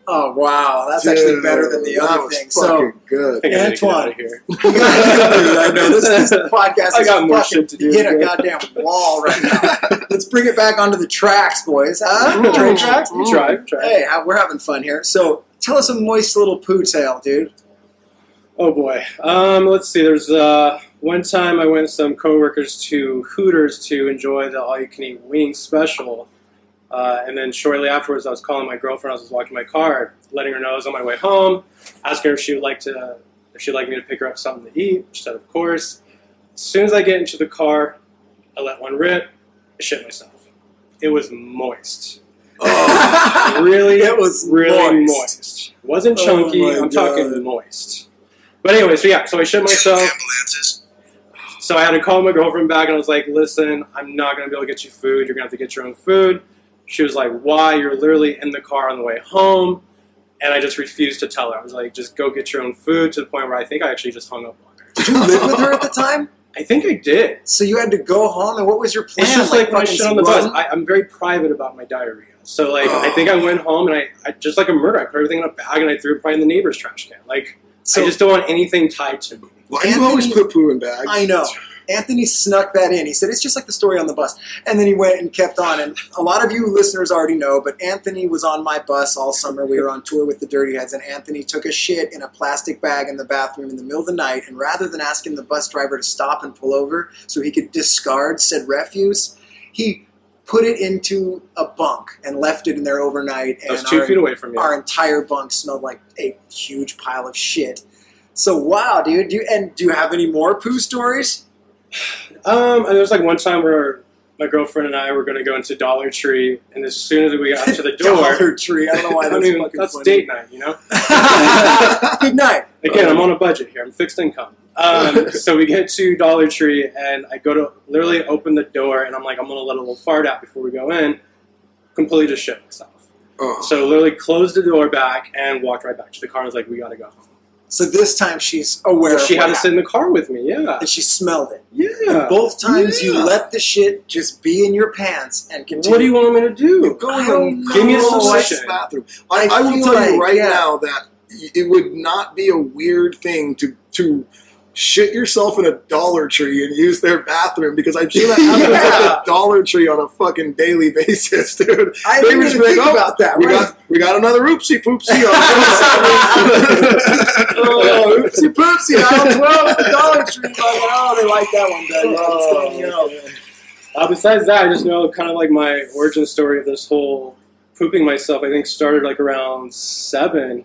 Speaker 1: Oh wow, that's actually
Speaker 3: Dude,
Speaker 1: better than the
Speaker 3: that
Speaker 1: other
Speaker 3: was
Speaker 1: thing. So
Speaker 3: fucking good.
Speaker 4: I think I need to get
Speaker 1: Antoine.
Speaker 4: out of here.
Speaker 1: I know this, this podcast
Speaker 4: I
Speaker 1: is
Speaker 4: got more
Speaker 1: fucking
Speaker 4: shit to do.
Speaker 1: hit a goddamn wall right now. Let's bring it back onto the tracks, boys. Huh?
Speaker 3: Mm.
Speaker 1: Train tracks.
Speaker 4: You try, you try.
Speaker 1: Hey, how, we're having fun here. So tell us a moist little poo tale, dude.
Speaker 4: Oh boy. Um, let's see. There's uh, one time I went with some coworkers to Hooters to enjoy the all-you-can-eat wing special, uh, and then shortly afterwards, I was calling my girlfriend. I was walking my car, letting her know I was on my way home, asking her if she would like to, if she'd like me to pick her up something to eat. She said, of course. As soon as I get into the car, I let one rip. I shit myself. It was moist. Oh, really,
Speaker 1: It was
Speaker 4: really
Speaker 1: moist.
Speaker 4: moist. It wasn't
Speaker 1: Oh
Speaker 4: chunky.
Speaker 1: my
Speaker 4: I'm
Speaker 1: God.
Speaker 4: talking moist. But anyway, so yeah, so I shit myself.
Speaker 2: Ambulances.
Speaker 4: So I had to call my girlfriend back, and I was like, "Listen, I'm not gonna be able to get you food. You're gonna have to get your own food." She was like, "Why? You're literally in the car on the way home." And I just refused to tell her. I was like, "Just go get your own food." To the point where I think I actually just hung up on her.
Speaker 1: Did you live with her at the time?
Speaker 4: I think I did.
Speaker 1: So you had to go home, and what was your plan?
Speaker 4: It's just like, I
Speaker 1: fucking
Speaker 4: shit on the
Speaker 1: run?
Speaker 4: bus. I, I'm very private about my diarrhea. So like, I think I oh. went home and I, I just like a murder. I put everything in a bag and I threw it probably in the neighbor's trash can. Like,
Speaker 1: So
Speaker 4: I just don't want anything tied to me.
Speaker 3: Why do you always
Speaker 1: Anthony-
Speaker 3: put poo in bags?
Speaker 1: I know. Anthony snuck that in. He said, it's just like the story on the bus. And then he went and kept on. And a lot of you listeners already know, but Anthony was on my bus all summer. We were on tour with the Dirty Heads, and Anthony took a shit in a plastic bag in the bathroom in the middle of the night. And rather than asking the bus driver to stop and pull over so he could discard said refuse, he put it into a bunk and left it in there overnight. And
Speaker 4: two
Speaker 1: our-
Speaker 4: feet away from you.
Speaker 1: our entire bunk smelled like a huge pile of shit. So wow, dude. Do you, and do you have any more poo stories?
Speaker 4: Um, there was like one time where my girlfriend and I were going to go into Dollar Tree, and as soon as we got to the door,
Speaker 1: Dollar Tree. I don't know why
Speaker 4: I
Speaker 1: that's
Speaker 4: don't even-
Speaker 1: fucking
Speaker 4: that's
Speaker 1: funny.
Speaker 4: date night, you know.
Speaker 1: Good night.
Speaker 4: Again, I'm on a budget here. I'm fixed income. Um, so we get to Dollar Tree, and I go to literally open the door, and I'm like, I'm gonna let a little fart out before we go in. Completely just shit myself.
Speaker 3: Oh.
Speaker 4: So literally closed the door back and walked right back to the car. and was like, we gotta go home.
Speaker 1: So this time she's aware.
Speaker 4: So she had to in the car with me. Yeah,
Speaker 1: and she smelled it.
Speaker 4: yeah.
Speaker 1: Both times you let the shit just be in your pants and continue.
Speaker 4: What do you want me to do?
Speaker 3: Go
Speaker 1: I
Speaker 3: in
Speaker 1: don't
Speaker 3: and
Speaker 4: Give me a
Speaker 3: the
Speaker 4: solution.
Speaker 3: bathroom. I,
Speaker 1: I
Speaker 3: I will tell you right
Speaker 1: yeah.
Speaker 3: now that it would not be a weird thing to to shit yourself in a Dollar Tree and use their bathroom because I'm sure that happens
Speaker 1: Yeah.
Speaker 3: at the Dollar Tree on a fucking daily basis, dude.
Speaker 1: I
Speaker 3: They
Speaker 1: didn't even think
Speaker 3: like, oh,
Speaker 1: about that.
Speaker 3: We
Speaker 1: right?
Speaker 3: got we got another oopsie poopsie.
Speaker 1: oh, oopsie poopsie, aisle 12 at the Dollar Tree. Like, oh, they like that one, Doug.
Speaker 3: Oh,
Speaker 1: Let's go, you know.
Speaker 4: Uh, besides that, I just know kind of like my origin story of this whole pooping myself. I think started like around seven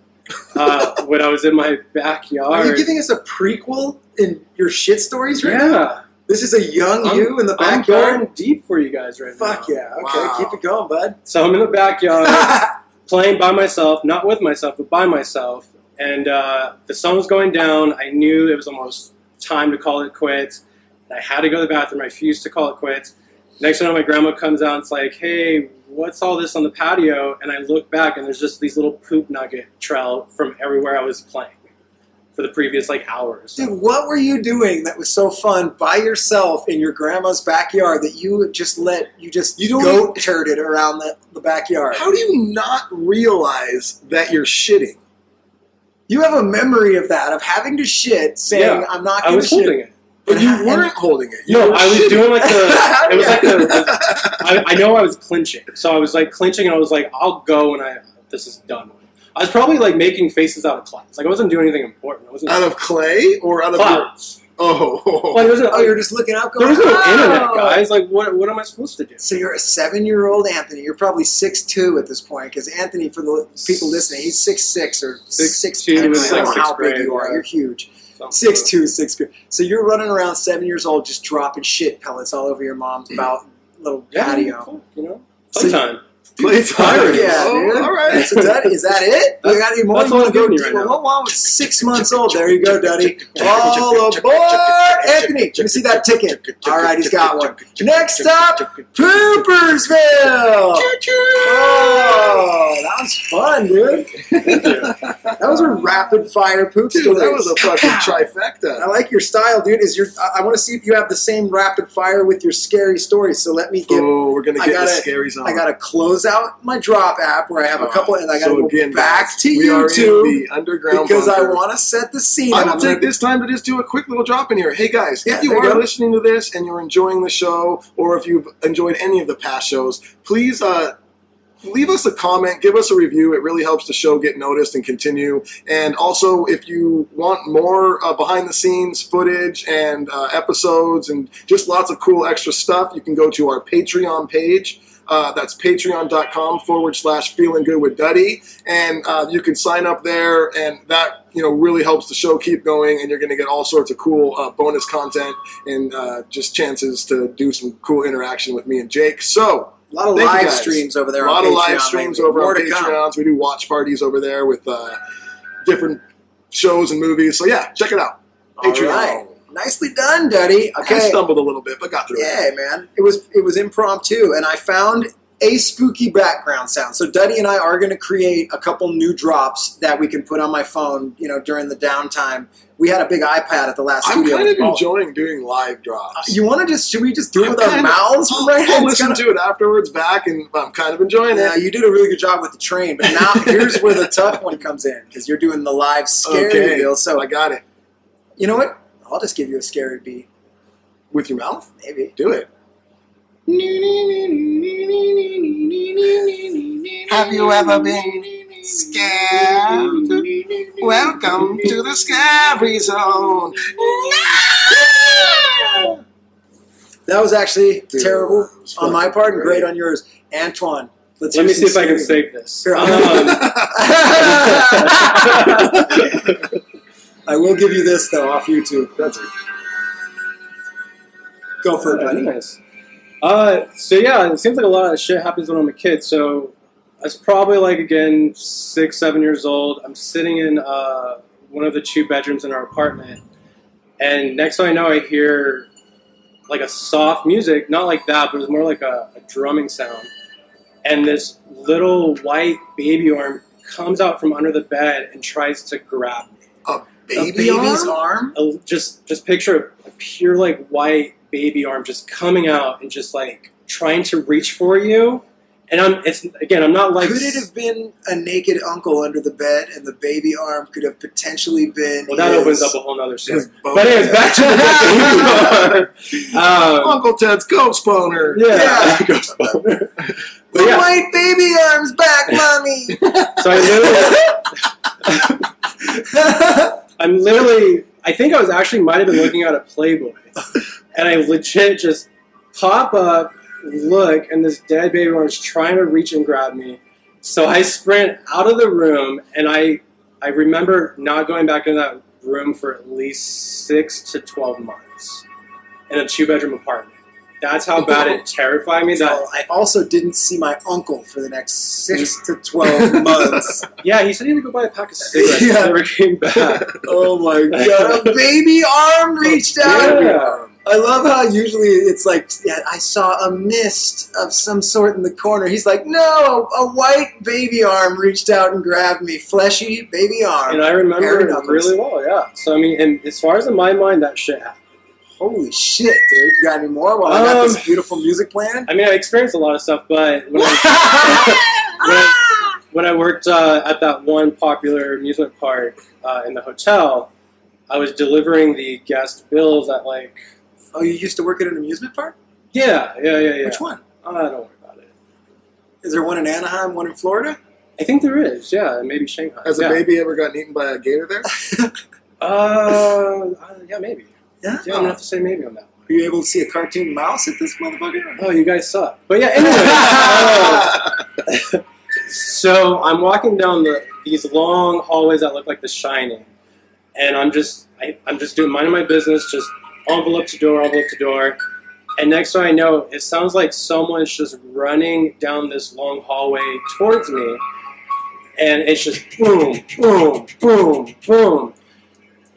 Speaker 4: uh, when I was in my backyard.
Speaker 1: Are you giving us a prequel in your shit stories right now?
Speaker 4: yeah,
Speaker 1: This is a young
Speaker 4: I'm-
Speaker 1: you in the
Speaker 4: I'm
Speaker 1: backyard?
Speaker 4: going deep for you guys right
Speaker 1: Fuck
Speaker 4: now.
Speaker 1: yeah. Okay,
Speaker 3: Wow.
Speaker 1: keep it going, bud.
Speaker 4: So I'm in the backyard playing by myself, not with myself, but by myself. And uh, the sun was going down. I knew it was almost time to call it quits. I had to go to the bathroom. I refused to call it quits. Next thing I know, my grandma comes out and it's like, hey, what's all this on the patio? And I look back and there's just these little poop nugget trail from everywhere I was playing for the previous like hours.
Speaker 1: Dude, what were you doing that was so fun by yourself in your grandma's backyard that you just let you just
Speaker 3: You don't
Speaker 1: goat turded around the, the backyard?
Speaker 3: How do you not realize that you're shitting?
Speaker 1: You have a memory of that, of having to shit, saying,
Speaker 4: Yeah,
Speaker 1: I'm not
Speaker 4: I
Speaker 1: going to
Speaker 4: was
Speaker 1: shit.
Speaker 4: holding it.
Speaker 3: But you weren't holding it. You
Speaker 4: No, I was
Speaker 3: shitting.
Speaker 4: doing like the. It was like the.
Speaker 3: the.
Speaker 4: I, I know I was clinching, so I was like clinching, and I was like, "I'll go when I this is done." I was probably like making faces out of clouds. Like I wasn't doing anything important. I wasn't
Speaker 3: out of clay or out of your,
Speaker 4: clouds.
Speaker 3: oh.
Speaker 4: Well, it wasn't,
Speaker 1: Oh, you're just looking up
Speaker 4: there was no
Speaker 1: "Oh."
Speaker 4: internet, guys. Like, what what am I supposed to do?
Speaker 1: So you're a seven-year-old Anthony. You're probably six two at this point, because Anthony, for the people listening, he's six six or
Speaker 4: six
Speaker 1: I
Speaker 4: in,
Speaker 1: don't know how big
Speaker 4: grade,
Speaker 1: you are.
Speaker 4: yeah.
Speaker 1: You're huge.
Speaker 4: Something
Speaker 1: Six
Speaker 4: like
Speaker 1: two, six. So you're running around seven years old, just dropping shit pellets all over your mom's about little.
Speaker 4: Yeah,
Speaker 1: patio.
Speaker 4: fuck, you know,
Speaker 1: So-
Speaker 4: playtime.
Speaker 3: Playtime.
Speaker 1: Yeah,
Speaker 3: Oh,
Speaker 1: dude.
Speaker 3: all right.
Speaker 1: So that, is that it? You got any more?
Speaker 4: That's
Speaker 1: you
Speaker 4: all
Speaker 1: want to go
Speaker 4: giving you right now.
Speaker 1: Well, mom was six months old. There you go, Duddy. All aboard, Anthony. Let me see that ticket. All right, he's got one. Next up, Poopersville. Oh, that was fun, dude. That was a rapid fire poop
Speaker 3: Dude,
Speaker 1: story.
Speaker 3: that was a fucking trifecta.
Speaker 1: I like your style, dude. Is your I, I want to see if you have the same rapid fire with your scary stories. So let me give.
Speaker 3: Oh, we're gonna get the
Speaker 1: gotta-
Speaker 3: scary zone.
Speaker 1: I gotta close out my drop app where I have a couple, and I gotta
Speaker 3: so
Speaker 1: go
Speaker 3: again,
Speaker 1: back
Speaker 3: guys,
Speaker 1: to YouTube
Speaker 3: the underground
Speaker 1: because I want to set the scene.
Speaker 3: I
Speaker 1: and
Speaker 3: will
Speaker 1: I'm
Speaker 3: take
Speaker 1: gonna- take
Speaker 3: this time to just do a quick little drop in here. Hey guys,
Speaker 1: Yeah,
Speaker 3: if you are listening to this and you're enjoying the show, or if you've enjoyed any of the past shows, please uh, leave us a comment, give us a review. It really helps the show get noticed and continue. And also, if you want more uh, behind the scenes footage and uh, episodes and just lots of cool extra stuff, you can go to our Patreon page. Uh, that's patreon.com forward slash feeling good with Duddy. And uh, you can sign up there, and that you know really helps the show keep going. And you're going to get all sorts of cool uh, bonus content and uh, just chances to do some cool interaction with me and Jake. So,
Speaker 1: a lot of live streams over there.
Speaker 3: a lot
Speaker 1: on
Speaker 3: of live
Speaker 1: Patreon
Speaker 3: streams over
Speaker 1: More
Speaker 3: on. Patreons. We do watch parties over there with uh, different shows and movies. So yeah, check it out.
Speaker 1: All
Speaker 3: Patreon.
Speaker 1: right. Nicely done, Duddy.
Speaker 3: I stumbled a little bit, but got through it.
Speaker 1: Yeah, man. It was it was impromptu, and I found a spooky background sound. So Duddy and I are going to create a couple new drops that we can put on my phone. You know, during the downtime. We had a big iPad at the last
Speaker 3: I'm kind of enjoying doing live drops.
Speaker 1: Uh, you want to just? Should we just do it
Speaker 3: I'm
Speaker 1: with our mouths
Speaker 3: I'll,
Speaker 1: right
Speaker 3: I'll listen
Speaker 1: kinda-
Speaker 3: to it afterwards back, and I'm kind of enjoying
Speaker 1: Yeah,
Speaker 3: it.
Speaker 1: Yeah, you did a really good job with the train, but now here's where the tough one comes in because you're doing the live scary
Speaker 3: Okay,
Speaker 1: deal. So
Speaker 3: I got it.
Speaker 1: you know what? I'll just give you a scary beat.
Speaker 3: with your mouth?
Speaker 1: Maybe.
Speaker 3: Do it. Have you ever been scared? Welcome to the scary zone.
Speaker 1: That was actually
Speaker 3: Dude,
Speaker 1: terrible
Speaker 3: it's
Speaker 1: on my part and great
Speaker 3: great.
Speaker 1: on yours. Antoine, let's
Speaker 4: Let me see if I can save this.
Speaker 1: Here,
Speaker 4: Um,
Speaker 1: I will give you this though off YouTube.
Speaker 3: That's it.
Speaker 1: Go for it, buddy.
Speaker 4: Nice. Uh, so yeah, it seems like a lot of shit happens when I'm a kid. So I was probably like again six, seven years old. I'm sitting in uh, one of the two bedrooms in our apartment, and next thing I know, I hear like a soft music, not like that, but it was more like a, a drumming sound. And this little white baby arm comes out from under the bed and tries to grab me.
Speaker 1: A
Speaker 3: Baby
Speaker 1: baby's
Speaker 3: arm?
Speaker 1: arm?
Speaker 4: A- just just picture a pure like white baby arm just coming out and just like trying to reach for you and i'm it's again i'm not like
Speaker 1: could it have been a naked uncle under the bed, and the baby arm could have potentially been?
Speaker 4: well that
Speaker 1: his-
Speaker 4: opens up a whole nother story but anyways back to the baby arm um,
Speaker 3: Uncle Ted's ghost boner.
Speaker 4: yeah, Ghost boner.
Speaker 1: The
Speaker 4: but yeah
Speaker 1: white baby arm's back, mommy.
Speaker 4: so i literally i'm literally i think i was actually might have been looking at a playboy. And i legit just pop up look and this dead baby arm's trying to reach and grab me. So i sprint out of the room and i i remember not going back in that room for at least six to 12 months in a two bedroom apartment that's how bad it terrified me that
Speaker 1: So I also didn't see my uncle for the next six to twelve months.
Speaker 4: yeah he said he had to go buy a pack of cigarettes
Speaker 1: Yeah.
Speaker 4: never came back
Speaker 1: Oh my god! A baby arm reached out.
Speaker 4: Yeah.
Speaker 1: I love how usually it's like, yeah, I saw a mist of some sort in the corner. He's like, no, a white baby arm reached out and grabbed me. Fleshy baby arm.
Speaker 4: And I remember
Speaker 1: Hairy
Speaker 4: it
Speaker 1: knuckles.
Speaker 4: really well, yeah. So I mean, and as far as in my mind, that shit happened.
Speaker 1: Holy shit, dude. You got any more while I got
Speaker 4: Um,
Speaker 1: this beautiful music playing?
Speaker 4: I mean, I experienced a lot of stuff, but when I, when I, when I worked uh, at that one popular amusement park uh, in the hotel, I was delivering the guest bills at like,
Speaker 1: oh, you used to work at an amusement park?
Speaker 4: yeah, yeah, yeah, yeah.
Speaker 1: Which one?
Speaker 4: Uh, don't worry about it.
Speaker 1: Is there one in Anaheim, one in Florida?
Speaker 4: I think there is, yeah, maybe Shanghai.
Speaker 3: Has a baby ever gotten eaten by a gator there?
Speaker 4: Uh, uh, yeah, maybe.
Speaker 1: Yeah.
Speaker 4: Yeah, I'm gonna have to say maybe on that one.
Speaker 1: Are you able to see a cartoon mouse at this motherfucker?
Speaker 4: Oh, you guys suck. But yeah, anyway. uh, so I'm walking down the these long hallways that look like The Shining, and I'm just I, I'm just doing minding my business, just envelope to door, envelope to door, and next thing I know, it sounds like someone's just running down this long hallway towards me, and it's just boom, boom, boom, boom.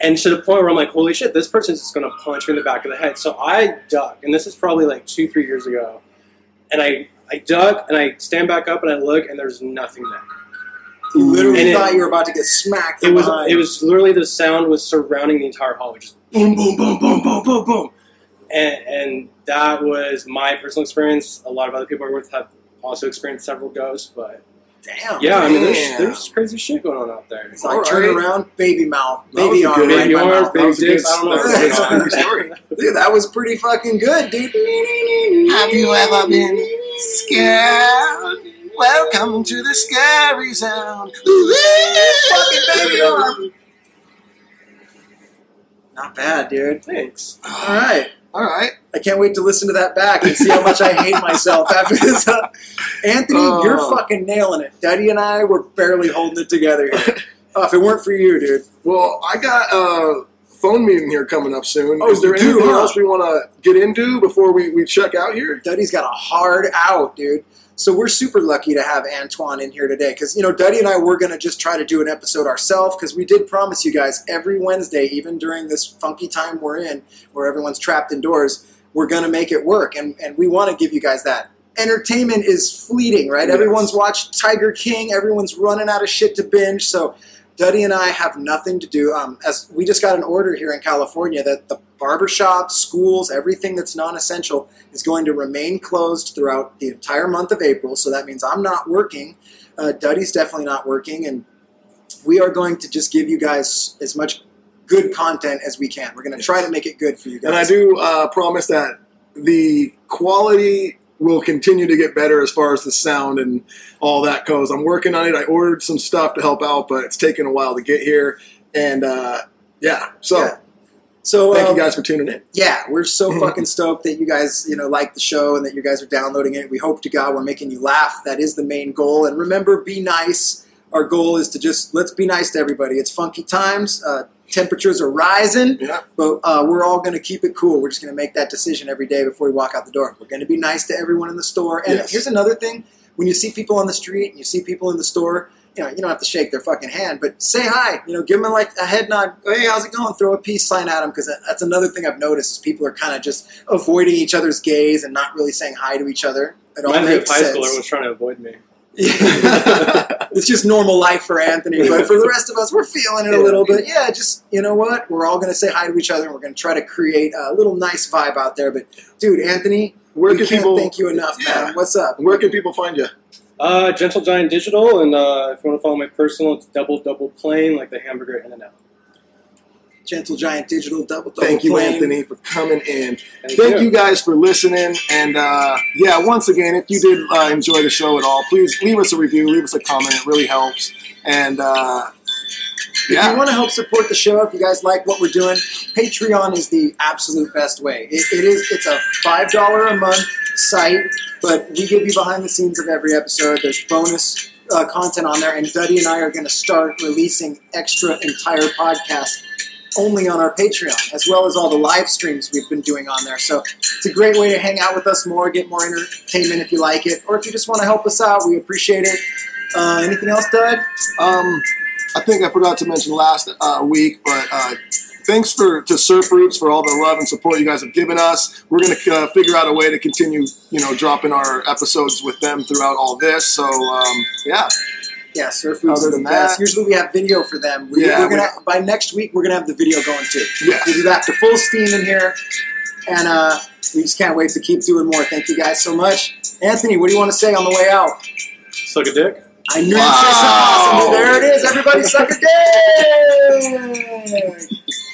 Speaker 4: And to the point where I'm like, holy shit, this person's just gonna punch me in the back of the head. So I duck, and this is probably like two, three years ago. And I, I duck and I stand back up and I look and there's nothing there.
Speaker 1: You literally
Speaker 4: And it-
Speaker 1: thought you were about to get smacked
Speaker 4: It was
Speaker 1: behind.
Speaker 4: it was literally the sound was surrounding the entire hallway, just boom, boom, boom, boom, boom, boom, boom. And and that was my personal experience. A lot of other people I work with have also experienced several ghosts, but
Speaker 1: Damn.
Speaker 4: yeah, I mean there's there's crazy shit going on out there.
Speaker 1: It's like turn
Speaker 3: Alright.
Speaker 1: around, baby mouth,
Speaker 3: That was
Speaker 1: baby arm,
Speaker 3: good-
Speaker 1: right in
Speaker 4: Baby
Speaker 1: my mouth.
Speaker 4: baby
Speaker 3: That
Speaker 4: dicks, I don't know.
Speaker 3: that was a good story.
Speaker 1: Dude, that was pretty fucking good, dude.
Speaker 3: Have you ever been scared? Welcome to the scary zone.
Speaker 1: Fucking baby arm. Not bad, dude.
Speaker 4: Thanks.
Speaker 1: All right.
Speaker 3: All right.
Speaker 1: I can't wait to listen to that back and see how much I hate myself after this. Anthony,
Speaker 3: Oh.
Speaker 1: you're fucking nailing it. Duddy and I were barely holding it together here. Oh, if it weren't for you, dude.
Speaker 3: Well, I got a phone meeting here coming up soon.
Speaker 1: Oh,
Speaker 3: Is there
Speaker 1: you do,
Speaker 3: anything
Speaker 1: huh?
Speaker 3: else we want to get into before we, we check out here?
Speaker 1: Duddy's got a hard out, dude. So we're super lucky to have Antoine in here today because you know Duddy and I were gonna just try to do an episode ourselves because we did promise you guys every Wednesday, even during this funky time we're in, where everyone's trapped indoors, we're gonna make it work, and and we want to give you guys that. Entertainment is fleeting, right?
Speaker 3: Yes.
Speaker 1: Everyone's watched Tiger King. Everyone's running out of shit to binge. So Duddy and I have nothing to do. Um, as we just got an order here in California that the barbershops, schools, everything that's non-essential is going to remain closed throughout the entire month of April. So that means I'm not working. Uh, Duddy's definitely not working, and we are going to just give you guys as much good content as we can. We're going to try to make it good for you guys.
Speaker 3: And I do uh, promise that the quality will continue to get better as far as the sound and all that goes. I'm working on it. I ordered some stuff to help out, but it's taken a while to get here. And uh, yeah, so
Speaker 1: Yeah. So
Speaker 3: thank
Speaker 1: um,
Speaker 3: you guys for tuning in.
Speaker 1: yeah, we're so fucking stoked that you guys, you know, like the show and that you guys are downloading it. We hope to God we're making you laugh. That is the main goal. And remember, be nice. Our goal is to just let's be nice to everybody. It's funky times. Uh, temperatures are rising,
Speaker 3: Yeah.
Speaker 1: but uh, we're all going to keep it cool. We're just going to make that decision every day before we walk out the door. We're going to be nice to everyone in the store. And
Speaker 3: Yes.
Speaker 1: here's another thing: when you see people on the street and you see people in the store, you know, you don't have to shake their fucking hand, but say hi. You know, give them like a head nod. Hey, how's it going? Throw a peace sign at them because that's another thing I've noticed is people are kind of just avoiding each other's gaze and not really saying hi to each other. It all
Speaker 4: Reminds me of high
Speaker 1: sense.
Speaker 4: school. Everyone's trying to avoid me.
Speaker 1: it's just normal life for Anthony, but for the rest of us, we're feeling it a little bit. Yeah, just you know what? We're all going to say hi to each other, and we're going to try to create a little nice vibe out there. But dude, Anthony,
Speaker 3: Where can people?
Speaker 1: thank you enough,
Speaker 3: Yeah.
Speaker 1: man. What's up?
Speaker 3: Where can people find you?
Speaker 4: Uh, Gentle Giant Digital, and uh, if you want to follow my personal, it's double double plain, like the hamburger In-N-Out.
Speaker 1: Gentle Giant Digital Double Double.
Speaker 3: Thank you,
Speaker 1: Plain.
Speaker 3: Anthony, for coming in.
Speaker 4: Thank
Speaker 3: Thank
Speaker 4: you.
Speaker 3: you guys for listening. And uh, yeah, once again, if you did uh, enjoy the show at all, please leave us a review, leave us a comment. It really helps. And uh,
Speaker 1: If you want to help support the show, if you guys like what we're doing, Patreon is the absolute best way. It, it is. It's a five dollar a month site, but we give you behind the scenes of every episode. There's bonus uh, content on there, and Duddy and I are going to start releasing extra entire podcasts only on our Patreon, as well as all the live streams we've been doing on there. So it's a great way to hang out with us more, get more entertainment if you like it, or if you just want to help us out, we appreciate it. Uh, anything else, Dud?
Speaker 3: um, I think I forgot to mention last uh, week, but uh, thanks for to Surf Roots for all the love and support you guys have given us. We're gonna uh, figure out a way to continue, you know, dropping our episodes with them throughout all this. So um, yeah,
Speaker 1: Yeah, Surf Roots
Speaker 3: Other
Speaker 1: are the best.
Speaker 3: that-
Speaker 1: Usually we have video for them. We,
Speaker 3: Yeah,
Speaker 1: we're gonna by next week we're gonna have the video going too.
Speaker 3: Yeah.
Speaker 1: we'll be back to full steam in here, and uh, we just can't wait to keep doing more. Thank you guys so much, Anthony. What do you want to say on the way out?
Speaker 4: Suck a dick.
Speaker 1: I knew
Speaker 3: Wow.
Speaker 1: you'd say something awesome. There it is. Everybody suck a dick.